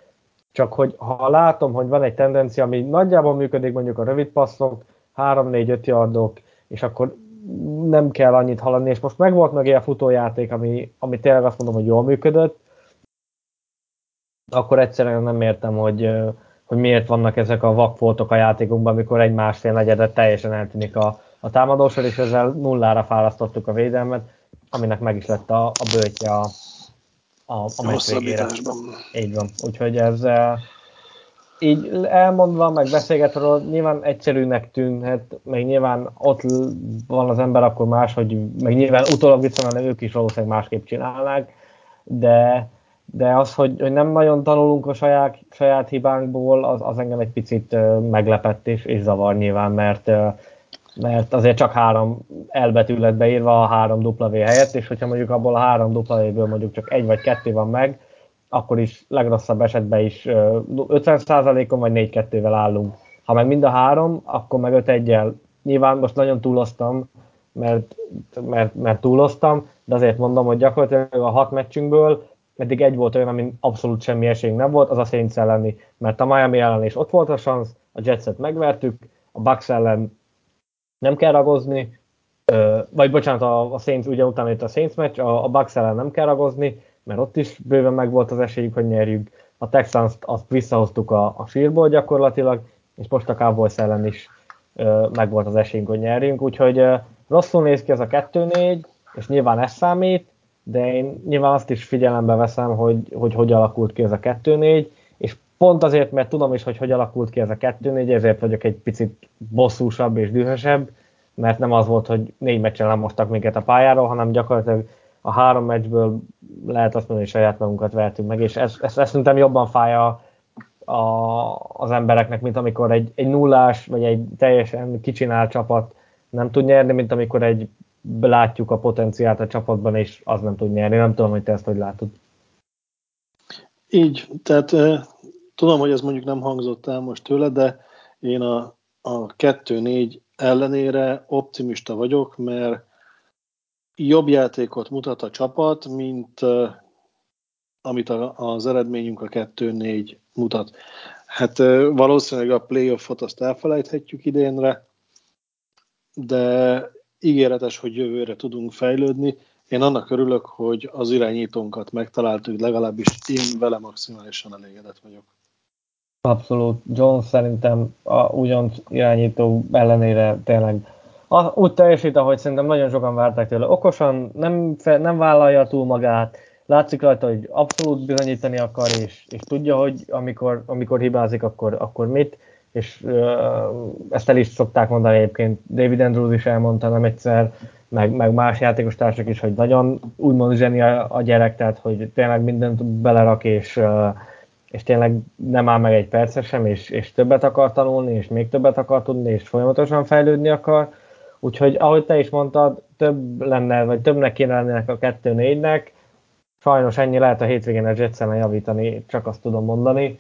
csak hogy ha látom, hogy van egy tendencia, ami nagyjából működik, mondjuk a rövid passzok, 3-4-5 yardok, és akkor nem kell annyit haladni, és most megvolt meg a futójáték, ami, ami tényleg azt mondom, hogy jól működött, akkor egyszerűen nem értem, hogy, hogy miért vannak ezek a vakfoltok a játékunkban, amikor egy másfél negyedet teljesen eltűnik a, a támadósor, és ezzel nullára fárasztottuk a védelmet, aminek meg is lett a, a bőtje a, a, a meccs végére. Így van. Úgyhogy ez így elmondva, meg beszélgetve, nyilván egyszerűnek tűnhet, meg nyilván ott van az ember, akkor más, hogy meg nyilván utólag viszont ők is valószínűleg másképp csinálnák, de de az, hogy, hogy nem nagyon tanulunk a saját, saját hibánkból, az, az engem egy picit meglepett és, és zavar nyilván, mert, mert azért csak három elbetű lett beírva a három W helyett, és hogyha mondjuk abból a három W-ből mondjuk csak egy vagy kettő van meg, akkor is legrosszabb esetben is 50%-on vagy 4-2-vel állunk. Ha meg mind a három, akkor meg 5 1 Nyilván most nagyon túloztam, mert, mert, mert túloztam, de azért mondom, hogy gyakorlatilag a hat meccsünkből eddig egy volt olyan, amin abszolút semmi esélyünk nem volt, az a Saints elleni, mert a Miami ellen is ott volt a szansz, a Jetset megvertük, a Bucks ellen nem kell ragozni, vagy bocsánat, a, a Saints, ugye utána itt a Saints meccs, a, a Bucks ellen nem kell ragozni, mert ott is bőven meg volt az esélyük, hogy nyerjük. A Texans azt visszahoztuk a, a sírból gyakorlatilag, és most a Cowboys ellen is meg volt az esélyünk, hogy nyerjünk, úgyhogy rosszul néz ki ez a 2-4, és nyilván ez számít, de én nyilván azt is figyelembe veszem, hogy hogy, hogy alakult ki ez a 2-4, és pont azért, mert tudom is, hogy hogy alakult ki ez a 2-4, ezért vagyok egy picit bosszúsabb és dühösebb, mert nem az volt, hogy négy meccsen lemostak minket a pályáról, hanem gyakorlatilag a három meccsből lehet azt mondani, hogy saját magunkat vertünk meg, és ez, ez, ez szerintem jobban fáj a, a, az embereknek, mint amikor egy, egy nullás, vagy egy teljesen kicsinált csapat nem tud nyerni, mint amikor egy látjuk a potenciált a csapatban, és az nem tud nyerni. Nem tudom, hogy te ezt hogy látod. Így, tehát eh, tudom, hogy ez mondjuk nem hangzott el most tőle, de én a, a 2-4 ellenére optimista vagyok, mert jobb játékot mutat a csapat, mint uh, amit a, az eredményünk a 2-4 mutat. Hát uh, valószínűleg a playoffot azt elfelejthetjük idénre, de ígéretes, hogy jövőre tudunk fejlődni. Én annak örülök, hogy az irányítónkat megtaláltuk, legalábbis én vele maximálisan elégedett vagyok. Abszolút. John szerintem a ugyan irányító ellenére tényleg a, úgy teljesít, ahogy szerintem nagyon sokan várták tőle. Okosan, nem, nem vállalja túl magát, látszik rajta, hogy abszolút bizonyítani akar, és, és tudja, hogy amikor, amikor hibázik, akkor, akkor mit és uh, ezt el is szokták mondani egyébként, David Andrews is elmondta nem egyszer, meg, meg más játékos társak is, hogy nagyon úgymond zseni a, a gyerek, tehát hogy tényleg mindent belerak, és, uh, és tényleg nem áll meg egy percre sem, és, és többet akar tanulni, és még többet akar tudni, és folyamatosan fejlődni akar. Úgyhogy ahogy te is mondtad, több lenne, vagy többnek kéne lennének a 2-4-nek, sajnos ennyi lehet a hétvégén a Jetsen javítani, csak azt tudom mondani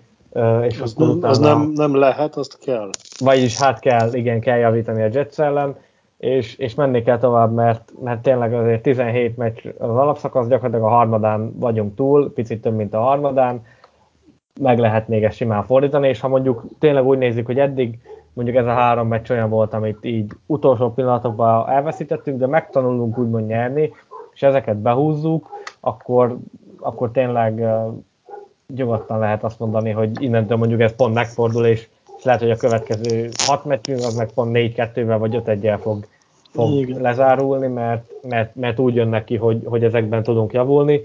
és az, nem, utána, az nem, nem lehet, azt kell. Vagyis hát kell, igen, kell javítani a Jets ellen, és, és menni kell tovább, mert, mert tényleg azért 17 meccs az alapszakasz, gyakorlatilag a harmadán vagyunk túl, picit több, mint a harmadán, meg lehet még ezt simán fordítani, és ha mondjuk tényleg úgy nézzük, hogy eddig mondjuk ez a három meccs olyan volt, amit így utolsó pillanatokban elveszítettünk, de megtanulunk úgymond nyerni, és ezeket behúzzuk, akkor, akkor tényleg nyugodtan lehet azt mondani, hogy innentől mondjuk ez pont megfordul, és, és lehet, hogy a következő hat meccsünk az meg pont 4-2-vel vagy 5 1 fog fog Igen. lezárulni, mert, mert, mert úgy jön neki, hogy, hogy ezekben tudunk javulni,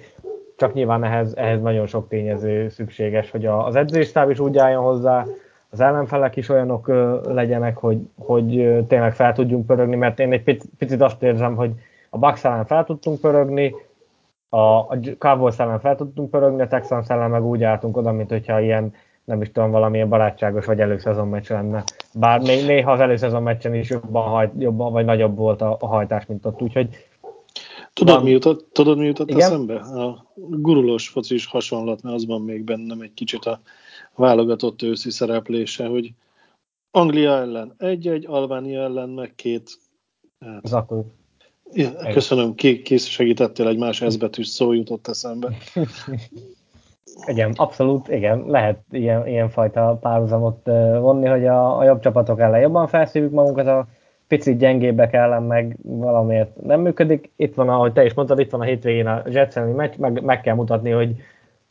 csak nyilván ehhez, ehhez nagyon sok tényező szükséges, hogy az edzőstáb is úgy álljon hozzá, az ellenfelek is olyanok legyenek, hogy, hogy tényleg fel tudjunk pörögni, mert én egy picit azt érzem, hogy a Bucks ellen fel tudtunk pörögni, a, a Cowboys ellen fel tudtunk pörögni, a Texans ellen meg úgy álltunk oda, mint hogyha ilyen nem is tudom, valamilyen barátságos vagy előszezon meccs lenne. Bár néha az előszezon meccsen is jobban, hajt, jobban vagy nagyobb volt a, a hajtás, mint ott, úgyhogy Tudod, van... mi jutott, tudod, mi jutott Igen? eszembe? A gurulós focis hasonlat, mert az van még bennem egy kicsit a válogatott őszi szereplése, hogy Anglia ellen egy-egy, Albánia ellen meg két. Hát, Zakó. Ja, köszönöm, ki, ki segítettél, egy más ezbetűs szó jutott eszembe. [LAUGHS] Igen, abszolút, igen, lehet ilyen, ilyen fajta párhuzamot vonni, hogy a, a jobb csapatok ellen jobban felszívjuk magunkat, a picit gyengébbek ellen meg valamiért nem működik. Itt van, ahogy te is mondtad, itt van a hétvégén a Jets meccs, meg, meg kell mutatni, hogy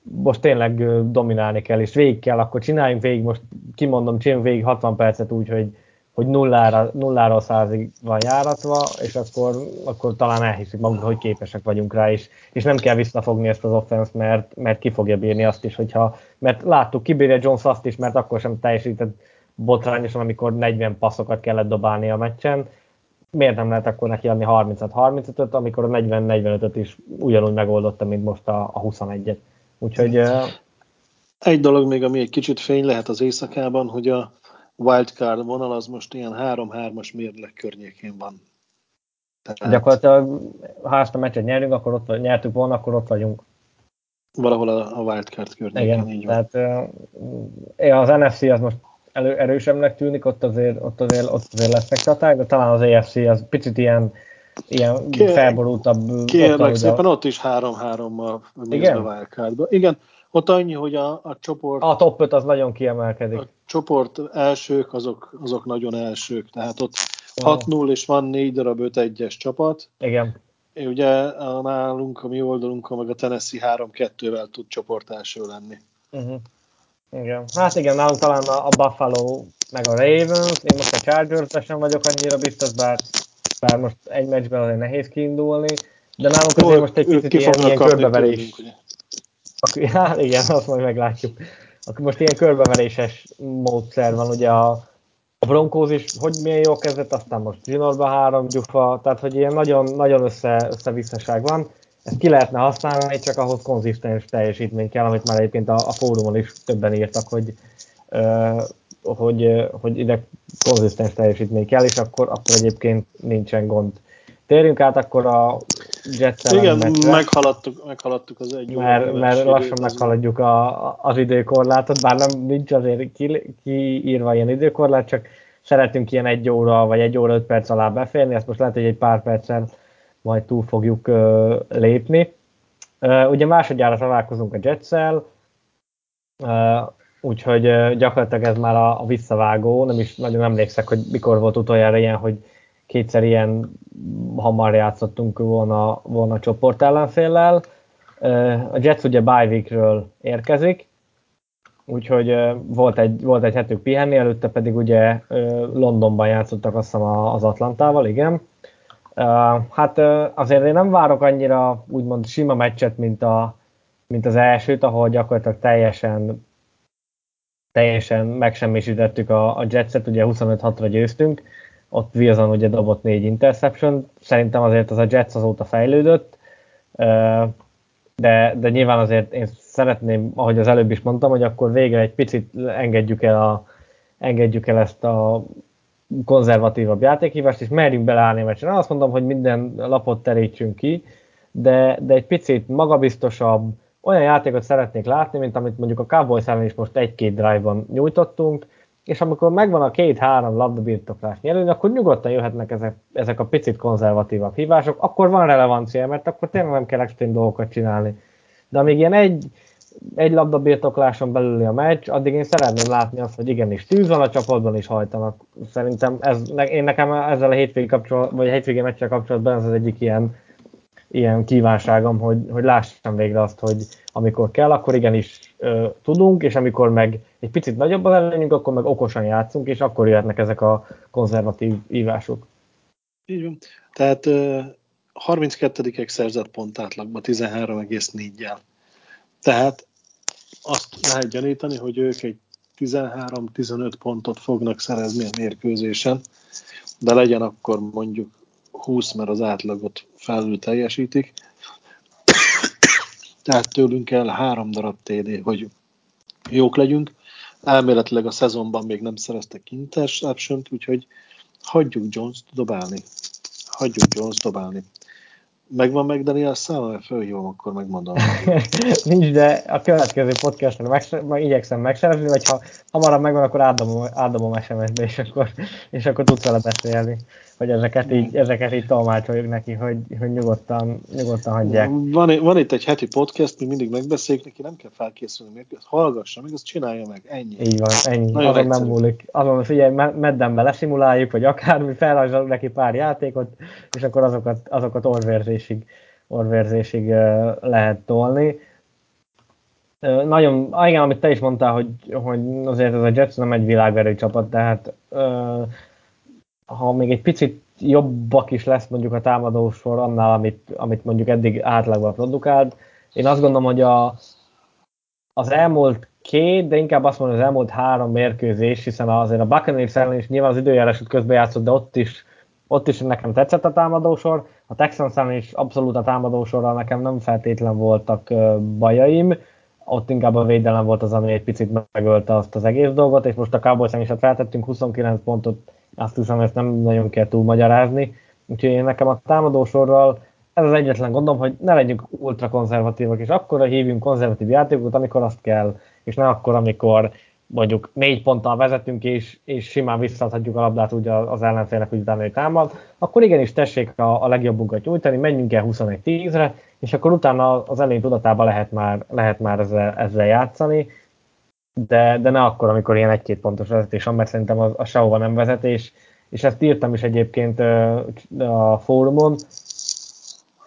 most tényleg dominálni kell, és végig kell, akkor csináljunk végig, most kimondom, csináljunk végig 60 percet úgy, hogy, hogy nullára, nullára százig van járatva, és akkor, akkor talán elhiszik magunk, hogy képesek vagyunk rá, és, és nem kell visszafogni ezt az offense mert, mert ki fogja bírni azt is, hogyha, mert láttuk, kibírja Jones azt is, mert akkor sem teljesített botrányosan, amikor 40 passzokat kellett dobálni a meccsen, miért nem lehet akkor neki adni 30-35-öt, amikor a 40-45-öt is ugyanúgy megoldotta, mint most a, a 21-et. Úgyhogy... Egy dolog még, ami egy kicsit fény lehet az éjszakában, hogy a wildcard vonal az most ilyen 3-3-as mérleg környékén van. Tehát... Gyakorlatilag, ha ezt a meccset nyerünk, akkor ott, nyertük volna, akkor ott vagyunk. Valahol a, a wildcard környékén, Igen, így van. Tehát az NFC az most elő, erősebbnek tűnik, ott azért, ott azért, ott azért lesznek csaták, de talán az AFC az picit ilyen, ilyen Kér, felborultabb. Kérlek ott, szépen, ott is 3-3-mal Igen? a wildcardba. Igen, ott annyi, hogy a, a csoport... A top 5 az nagyon kiemelkedik. A csoport elsők, azok, azok nagyon elsők, tehát ott 6-0 és van 4 darab 5-1-es csapat. Igen. Ugye a nálunk, a mi oldalunkon, meg a Tennessee 3-2-vel tud csoport első lenni. Uh-huh. Igen. Hát igen, nálunk talán a, a Buffalo meg a Ravens, én most a chargers sem vagyok annyira biztos, bár, bár most egy meccsben azért nehéz kiindulni, de nálunk azért most egy kicsit ilyen, ilyen körbeverés. Tőlünk, [LAUGHS] hát igen, azt majd meglátjuk. Akkor most ilyen körbeveréses módszer van, ugye a, a Broncos is, hogy milyen jó kezdett, aztán most zsinórba három gyufa, tehát hogy ilyen nagyon, nagyon össze, összevisszaság van ezt ki lehetne használni, csak ahhoz konzisztens teljesítmény kell, amit már egyébként a, a fórumon is többen írtak, hogy, uh, hogy, hogy ide konzisztens teljesítmény kell, és akkor, akkor egyébként nincsen gond. Térjünk át akkor a Jets Igen, meghaladtuk, meghaladtuk az egy Mert, mert lassan meghaladjuk a, az időkorlátot, bár nem nincs azért ki, kiírva ilyen időkorlát, csak szeretünk ilyen egy óra vagy egy óra öt perc alá beférni, ezt most lehet, hogy egy pár perccel majd túl fogjuk lépni. Ugye másodjára találkozunk a Jetszel, uh, úgyhogy gyakorlatilag ez már a, visszavágó, nem is nagyon emlékszek, hogy mikor volt utoljára ilyen, hogy kétszer ilyen hamar játszottunk volna, volna a csoport ellenféllel. A Jets ugye bye érkezik, úgyhogy volt egy, volt egy hetük pihenni, előtte pedig ugye Londonban játszottak azt hiszem az Atlantával, igen. Hát azért én nem várok annyira úgymond sima meccset, mint, a, mint az elsőt, ahol gyakorlatilag teljesen teljesen megsemmisítettük a, a Jetset, ugye 25-6-ra győztünk, ott Wilson ugye dobott négy interception, szerintem azért az a Jets azóta fejlődött, de, de nyilván azért én szeretném, ahogy az előbb is mondtam, hogy akkor végre egy picit engedjük el, a, engedjük el ezt a konzervatívabb játékhívást, és merjünk beleállni a meccsen. Azt mondom, hogy minden lapot terítsünk ki, de, de egy picit magabiztosabb, olyan játékot szeretnék látni, mint amit mondjuk a Cowboys ellen is most egy-két drive-ban nyújtottunk, és amikor megvan a két-három labdabirtoklás nyerőn, akkor nyugodtan jöhetnek ezek, ezek a picit konzervatívabb hívások, akkor van relevancia, mert akkor tényleg nem kell extrém dolgokat csinálni. De amíg ilyen egy, egy labda birtokláson belüli a meccs, addig én szeretném látni azt, hogy igenis tűz van a csapatban is hajtanak. Szerintem ez, én nekem ezzel a hétvégi kapcsolat, vagy a hétvégi meccsel kapcsolatban ez az egyik ilyen, ilyen kívánságom, hogy, hogy lássam végre azt, hogy amikor kell, akkor igenis ö, tudunk, és amikor meg egy picit nagyobb az előnyünk, akkor meg okosan játszunk, és akkor jöhetnek ezek a konzervatív ívások. Így van. Tehát 32-ek szerzett pont átlagban 13,4-jel. Tehát azt lehet gyanítani, hogy ők egy 13-15 pontot fognak szerezni a mérkőzésen, de legyen akkor mondjuk 20, mert az átlagot felül teljesítik. [COUGHS] Tehát tőlünk kell három darab TD, hogy jók legyünk. Elméletileg a szezonban még nem szereztek interception úgyhogy hagyjuk Jones dobálni. Hagyjuk Jones dobálni. Megvan meg Daniel száma, mert fölhívom, akkor megmondom. [LAUGHS] Nincs, de a következő podcasten meg, meg igyekszem megszerezni, vagy ha hamarabb megvan, akkor átdobom, átdobom SMS-be, és akkor, és akkor tudsz vele beszélni hogy ezeket így, ezeket így tolmácsoljuk neki, hogy, hogy nyugodtan, nyugodtan hagyják. Van, van itt egy heti podcast, mi mindig megbeszéljük, neki nem kell felkészülni, még hallgassa, még azt csinálja meg, ennyi. Így van, ennyi. Nagyon Azon nem múlik. Azon figyelj, meddenbe leszimuláljuk, vagy akármi, felrajzolunk neki pár játékot, és akkor azokat, azokat orvérzésig, orvérzésig lehet tolni. Nagyon, igen, amit te is mondtál, hogy, hogy azért ez a Jets nem egy világverő csapat, tehát ha még egy picit jobbak is lesz mondjuk a támadósor annál, amit, amit mondjuk eddig átlagban produkált. Én azt gondolom, hogy a, az elmúlt két, de inkább azt mondom, az elmúlt három mérkőzés, hiszen azért a Buccaneers ellen is nyilván az időjárás közben de ott is, ott is nekem tetszett a támadósor. A Texans ellen is abszolút a támadósorral nekem nem feltétlen voltak bajaim. Ott inkább a védelem volt az, ami egy picit megölte azt az egész dolgot, és most a Cowboys is feltettünk 29 pontot azt hiszem, ezt nem nagyon kell túl magyarázni. Úgyhogy én nekem a támadósorral ez az egyetlen gondom, hogy ne legyünk ultra konzervatívak, és akkor hívjunk konzervatív játékokat, amikor azt kell, és ne akkor, amikor mondjuk négy ponttal vezetünk, és, és simán visszaadhatjuk a labdát úgy az ellenfélnek, hogy utána ő támad, akkor igenis tessék a, a legjobbunkat nyújtani, menjünk el 21-10-re, és akkor utána az elején tudatában lehet már, lehet már ezzel, ezzel játszani, de, de ne akkor, amikor ilyen egy-két pontos vezetés van, mert szerintem az, a sehova nem vezetés, és ezt írtam is egyébként a fórumon,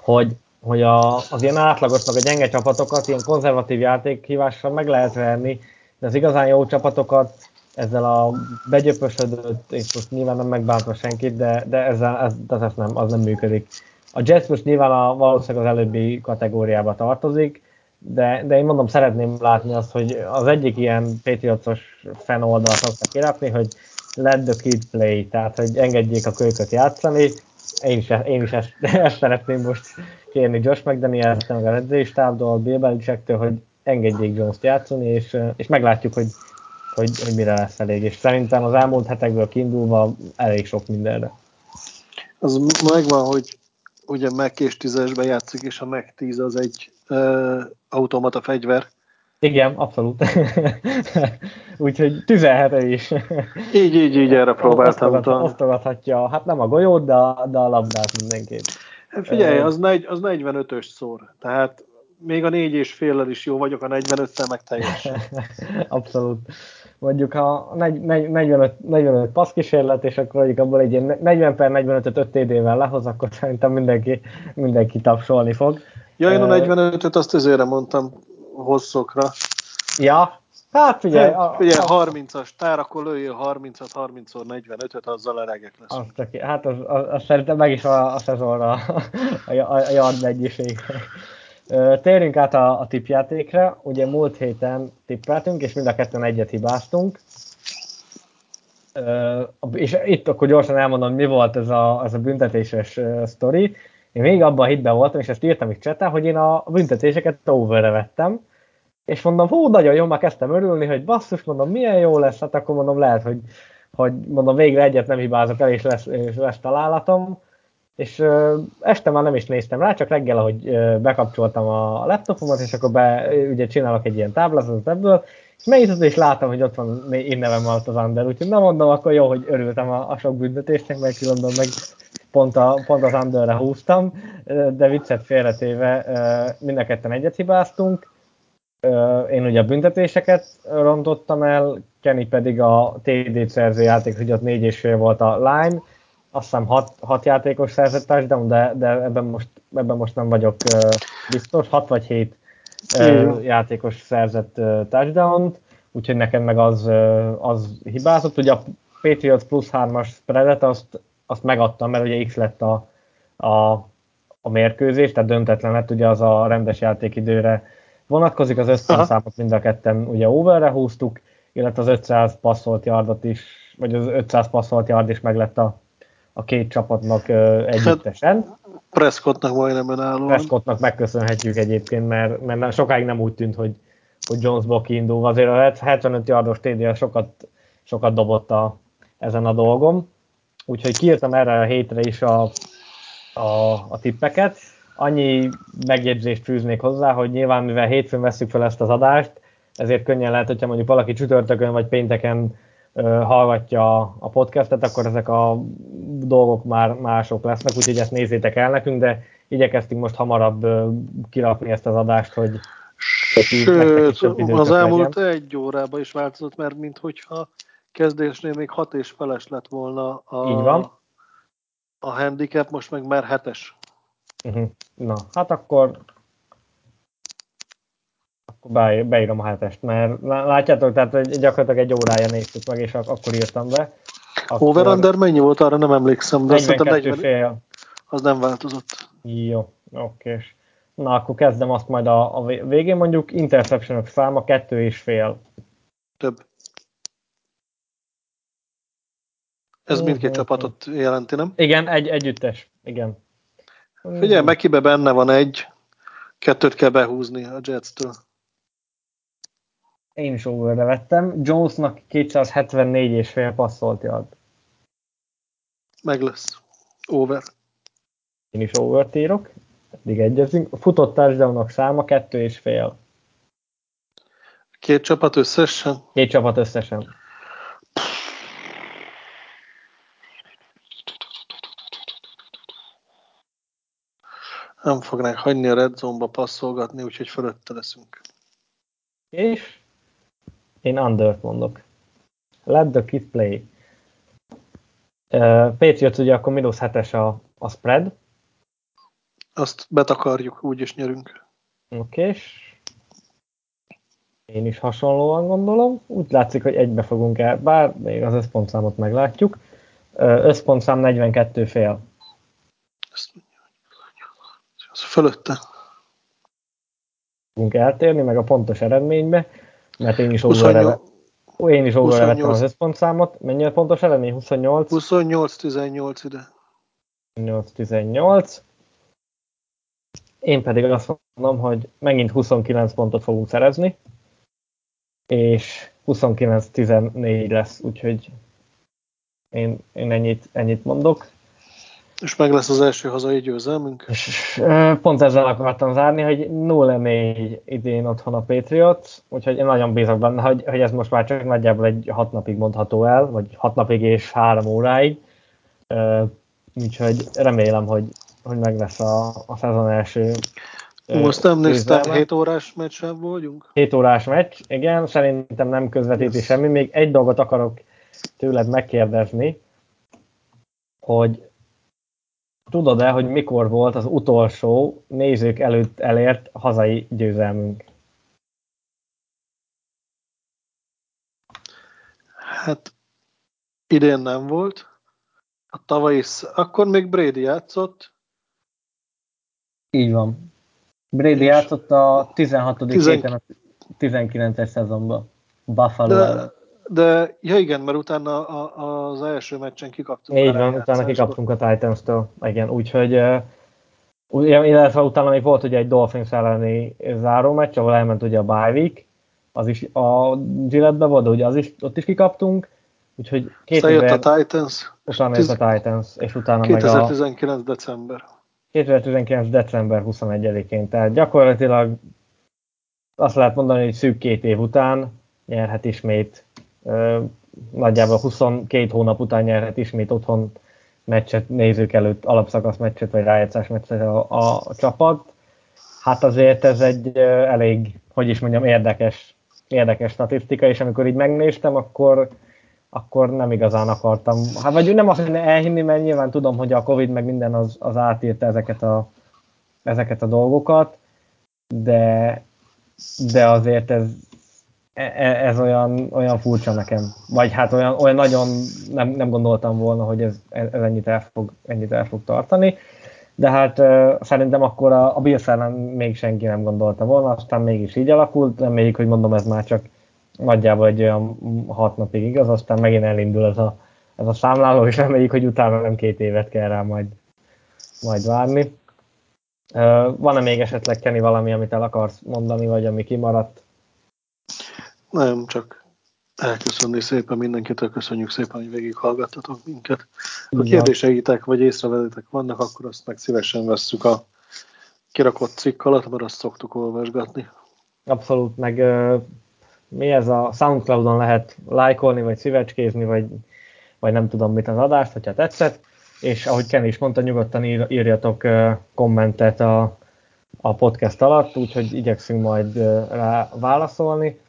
hogy, hogy a, az ilyen átlagos, meg a gyenge csapatokat ilyen konzervatív játékhívással meg lehet verni, de az igazán jó csapatokat ezzel a begyöpösödött, és most nyilván nem megbántva senkit, de, de ezzel, ez, ez, ez nem, az nem működik. A Jets most nyilván a, valószínűleg az előbbi kategóriába tartozik, de, de én mondom, szeretném látni azt, hogy az egyik ilyen Patriots-os fan oldalt szoktak kirakni, hogy let the kid play, tehát hogy engedjék a kölyköt játszani. Én is, én is ezt, [LAUGHS] ezt szeretném most kérni Josh McDaniel, meg a edzőstábtól, Bill Belichicktől, hogy engedjék Jones-t játszani, és, és meglátjuk, hogy, hogy, hogy mire lesz elég. És szerintem az elmúlt hetekből kiindulva elég sok mindenre. Az megvan, hogy ugye Mac és 10-esben játszik, és a Mac 10 az egy automata fegyver. Igen, abszolút. [LAUGHS] Úgyhogy tüzelhető is. így, így, így erre próbáltam. Osztogat, osztogathatja, hát nem a golyót, de a, de a labdát mindenképp. Hát figyelj, az, negy, az 45-ös szor. Tehát még a négy és féllel is jó vagyok, a 45-tel meg teljesen. [LAUGHS] Abszolút. Mondjuk ha 45, 45 passz kísérlet, és akkor mondjuk abból egy ilyen 40 per 45-öt 5 TD-vel lehoz, akkor szerintem mindenki, mindenki tapsolni fog. Ja, én a 45-öt azt ezért mondtam hosszokra. Ja, hát figyelj. Hát, figyelj, a, 30-as tár, akkor lőjél 30-at, 30 45-öt, azzal elegek leszünk. Az, hát az, az, az, szerintem meg is a, a szezonra [LAUGHS] a, a, a yard mennyiség. Térjünk át a, a tipjátékra. Ugye múlt héten tippeltünk, és mind a ketten egyet hibáztunk. És itt akkor gyorsan elmondom, mi volt ez a, ez a büntetéses sztori. Én még abban a hitben voltam, és ezt írtam is csetán, hogy én a büntetéseket overre vettem, és mondom, hú, nagyon jó, már kezdtem örülni, hogy basszus, mondom, milyen jó lesz, hát akkor mondom, lehet, hogy, hogy mondom, végre egyet nem hibázok el, és lesz, és lesz találatom, és ö, este már nem is néztem rá, csak reggel, ahogy ö, bekapcsoltam a laptopomat, és akkor be, ugye csinálok egy ilyen táblázatot ebből, és megnyitott, és láttam, hogy ott van én nevem alatt az under, úgyhogy nem mondom, akkor jó, hogy örültem a, a sok büntetésnek, meg különben meg pont, a, pont az underre húztam, de viccet félretéve mind a ketten egyet hibáztunk. Én ugye a büntetéseket rontottam el, Kenny pedig a TD szerző játék, hogy ott négy és fél volt a line, azt hiszem hat, hat játékos szerzett touchdown, de, de ebben, most, ebben most nem vagyok biztos, hat vagy hét játékos szerzett touchdown úgyhogy nekem meg az, az hibázott. Ugye a Patriots plusz 3-as spreadet azt azt megadtam, mert ugye X lett a, a, a mérkőzés, tehát döntetlen lett, ugye az a rendes játékidőre vonatkozik, az összeszámot mind a ketten ugye overre húztuk, illetve az 500 passzolt yardot is, vagy az 500 passzolt yard is meg lett a, a két csapatnak uh, együttesen. Hát, Prescottnak majdnem önállóan. Prescottnak megköszönhetjük egyébként, mert, mert sokáig nem úgy tűnt, hogy, hogy Jonesból kiindul. Azért a 75 yardos TD sokat, sokat dobott a, ezen a dolgom. Úgyhogy kiírtam erre a hétre is a, a, a tippeket. Annyi megjegyzést fűznék hozzá, hogy nyilván mivel hétfőn veszük fel ezt az adást, ezért könnyen lehet, hogyha mondjuk valaki csütörtökön vagy pénteken hallgatja a podcastet, akkor ezek a dolgok már mások lesznek, úgyhogy ezt nézzétek el nekünk, de igyekeztünk most hamarabb kirakni ezt az adást, hogy Sőt, az elmúlt legyen. egy órában is változott, mert minthogyha kezdésnél még hat és feles lett volna a, Így van. a handicap, most meg már hetes. Uh-huh. Na, hát akkor akkor beírom a hetest, mert látjátok, tehát gyakorlatilag egy órája néztük meg, és akkor írtam be. Akkor... Over-under mennyi volt, arra nem emlékszem, de szerintem 40... fél. Az nem változott. Jó, oké. Na, akkor kezdem azt majd a, a végén mondjuk, interceptionok száma kettő és fél. Több. Ez uh-huh. mindkét csapatot jelenti, nem? Igen, egy, együttes. Igen. Figyelj, Mekibe benne van egy, kettőt kell behúzni a Jets-től. Én is overre vettem. Jonesnak 274 és fél passzolt yard. Meg lesz. Over. Én is over írok. Eddig egyezünk. A futott touchdownok száma kettő és fél. Két csapat összesen? Két csapat összesen. Nem fognánk hagyni a red zone-ba passzolgatni, úgyhogy fölötte leszünk. És? Én under mondok. Let the kid play. Uh, Patriots ugye akkor mínusz hetes a, a spread. Azt betakarjuk, úgyis nyerünk. Oké, és én is hasonlóan gondolom. Úgy látszik, hogy egybe fogunk el, bár még az összpontszámot meglátjuk. Összpontszám 42 fél. Ezt fölötte. Fogunk eltérni, meg a pontos eredménybe mert én is overre, én is overre vettem az összpontszámot. Mennyi a pontos eredmény? 28? 28-18 ide. 28-18. Én pedig azt mondom, hogy megint 29 pontot fogunk szerezni, és 29-14 lesz, úgyhogy én, én ennyit, ennyit mondok. És meg lesz az első hazai győzelmünk? És, pont ezzel akartam zárni, hogy 0-4 idén otthon a Patriots, úgyhogy én nagyon bízok benne, hogy, hogy ez most már csak nagyjából egy hat napig mondható el, vagy hat napig és három óráig. Úgyhogy remélem, hogy, hogy meg lesz a, a szezon első most nem néztem, 7 órás meccsen vagyunk? 7 órás meccs, igen, szerintem nem közvetíti yes. semmi. Még egy dolgot akarok tőled megkérdezni, hogy Tudod-e, hogy mikor volt az utolsó nézők előtt elért hazai győzelmünk? Hát idén nem volt. A tavaly is, akkor még Brady játszott. Így van. Brady játszott a 16. Tizen... héten a 19-es szezonban. Buffalo de, de, ja igen, mert utána a, az első meccsen kikaptunk. Így van, utána kikaptunk a Titans-től, igen, úgyhogy uh, illetve utána még volt ugye egy Dolphins elleni záró meccs, ahol elment ugye a bye week, az is a Gillette-be volt, de ugye az is, ott is kikaptunk, úgyhogy két Aztán jött a Titans. Utána jött a Titans, és utána 2019 meg a... december. 2019. december 21-én, tehát gyakorlatilag azt lehet mondani, hogy szűk két év után nyerhet ismét nagyjából 22 hónap után nyerhet ismét otthon meccset, nézők előtt alapszakasz meccset, vagy rájátszás meccset a, a, csapat. Hát azért ez egy elég, hogy is mondjam, érdekes, érdekes statisztika, és amikor így megnéztem, akkor, akkor nem igazán akartam. Hát vagy nem azt mondani elhinni, mert nyilván tudom, hogy a Covid meg minden az, az átírta ezeket a, ezeket a dolgokat, de, de azért ez, ez olyan, olyan furcsa nekem. Vagy hát olyan, olyan nagyon nem, nem gondoltam volna, hogy ez, ez ennyit, el fog, ennyit el fog tartani. De hát szerintem akkor a, a Bills ellen még senki nem gondolta volna, aztán mégis így alakult, reméljük, hogy mondom, ez már csak nagyjából egy olyan hat napig igaz, aztán megint elindul ez a, ez a számláló, és reméljük, hogy utána nem két évet kell rá majd, majd várni. Van-e még esetleg, Kenny, valami, amit el akarsz mondani, vagy ami kimaradt? Nem, csak elköszönni szépen mindenkitől, köszönjük szépen, hogy végighallgattatok minket. Ha kérdéseitek vagy észrevezetek vannak, akkor azt meg szívesen vesszük a kirakott cikk alatt, mert azt szoktuk olvasgatni. Abszolút, meg mi ez a Soundcloudon lehet lájkolni, vagy szívecskézni, vagy, vagy nem tudom mit az adást, hogyha tetszett, és ahogy Ken is mondta, nyugodtan ír, írjatok kommentet a, a podcast alatt, úgyhogy igyekszünk majd rá válaszolni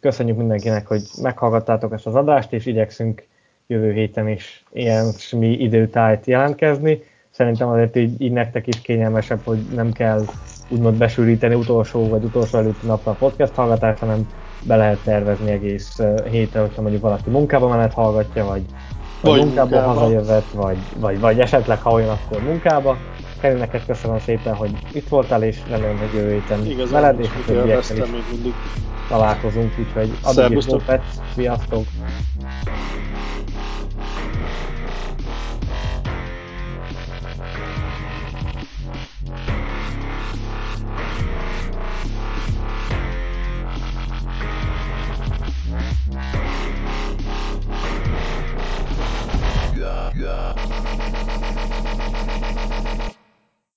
köszönjük mindenkinek, hogy meghallgattátok ezt az adást, és igyekszünk jövő héten is ilyen mi időtájt jelentkezni. Szerintem azért így, így nektek is kényelmesebb, hogy nem kell úgymond besűríteni utolsó vagy utolsó előtti napra a podcast hallgatást, hanem be lehet tervezni egész hétre, hogyha mondjuk valaki munkába menet hallgatja, vagy, vagy, vagy munkába, munkába hazajövet, vagy, vagy, vagy esetleg ha olyan, akkor munkába. Kenny, neked köszönöm szépen, hogy itt voltál, és remélem, hogy jövő héten Igazán, veled, és a többiekkel is mindig. találkozunk, úgyhogy addig is López, sziasztok! Yeah.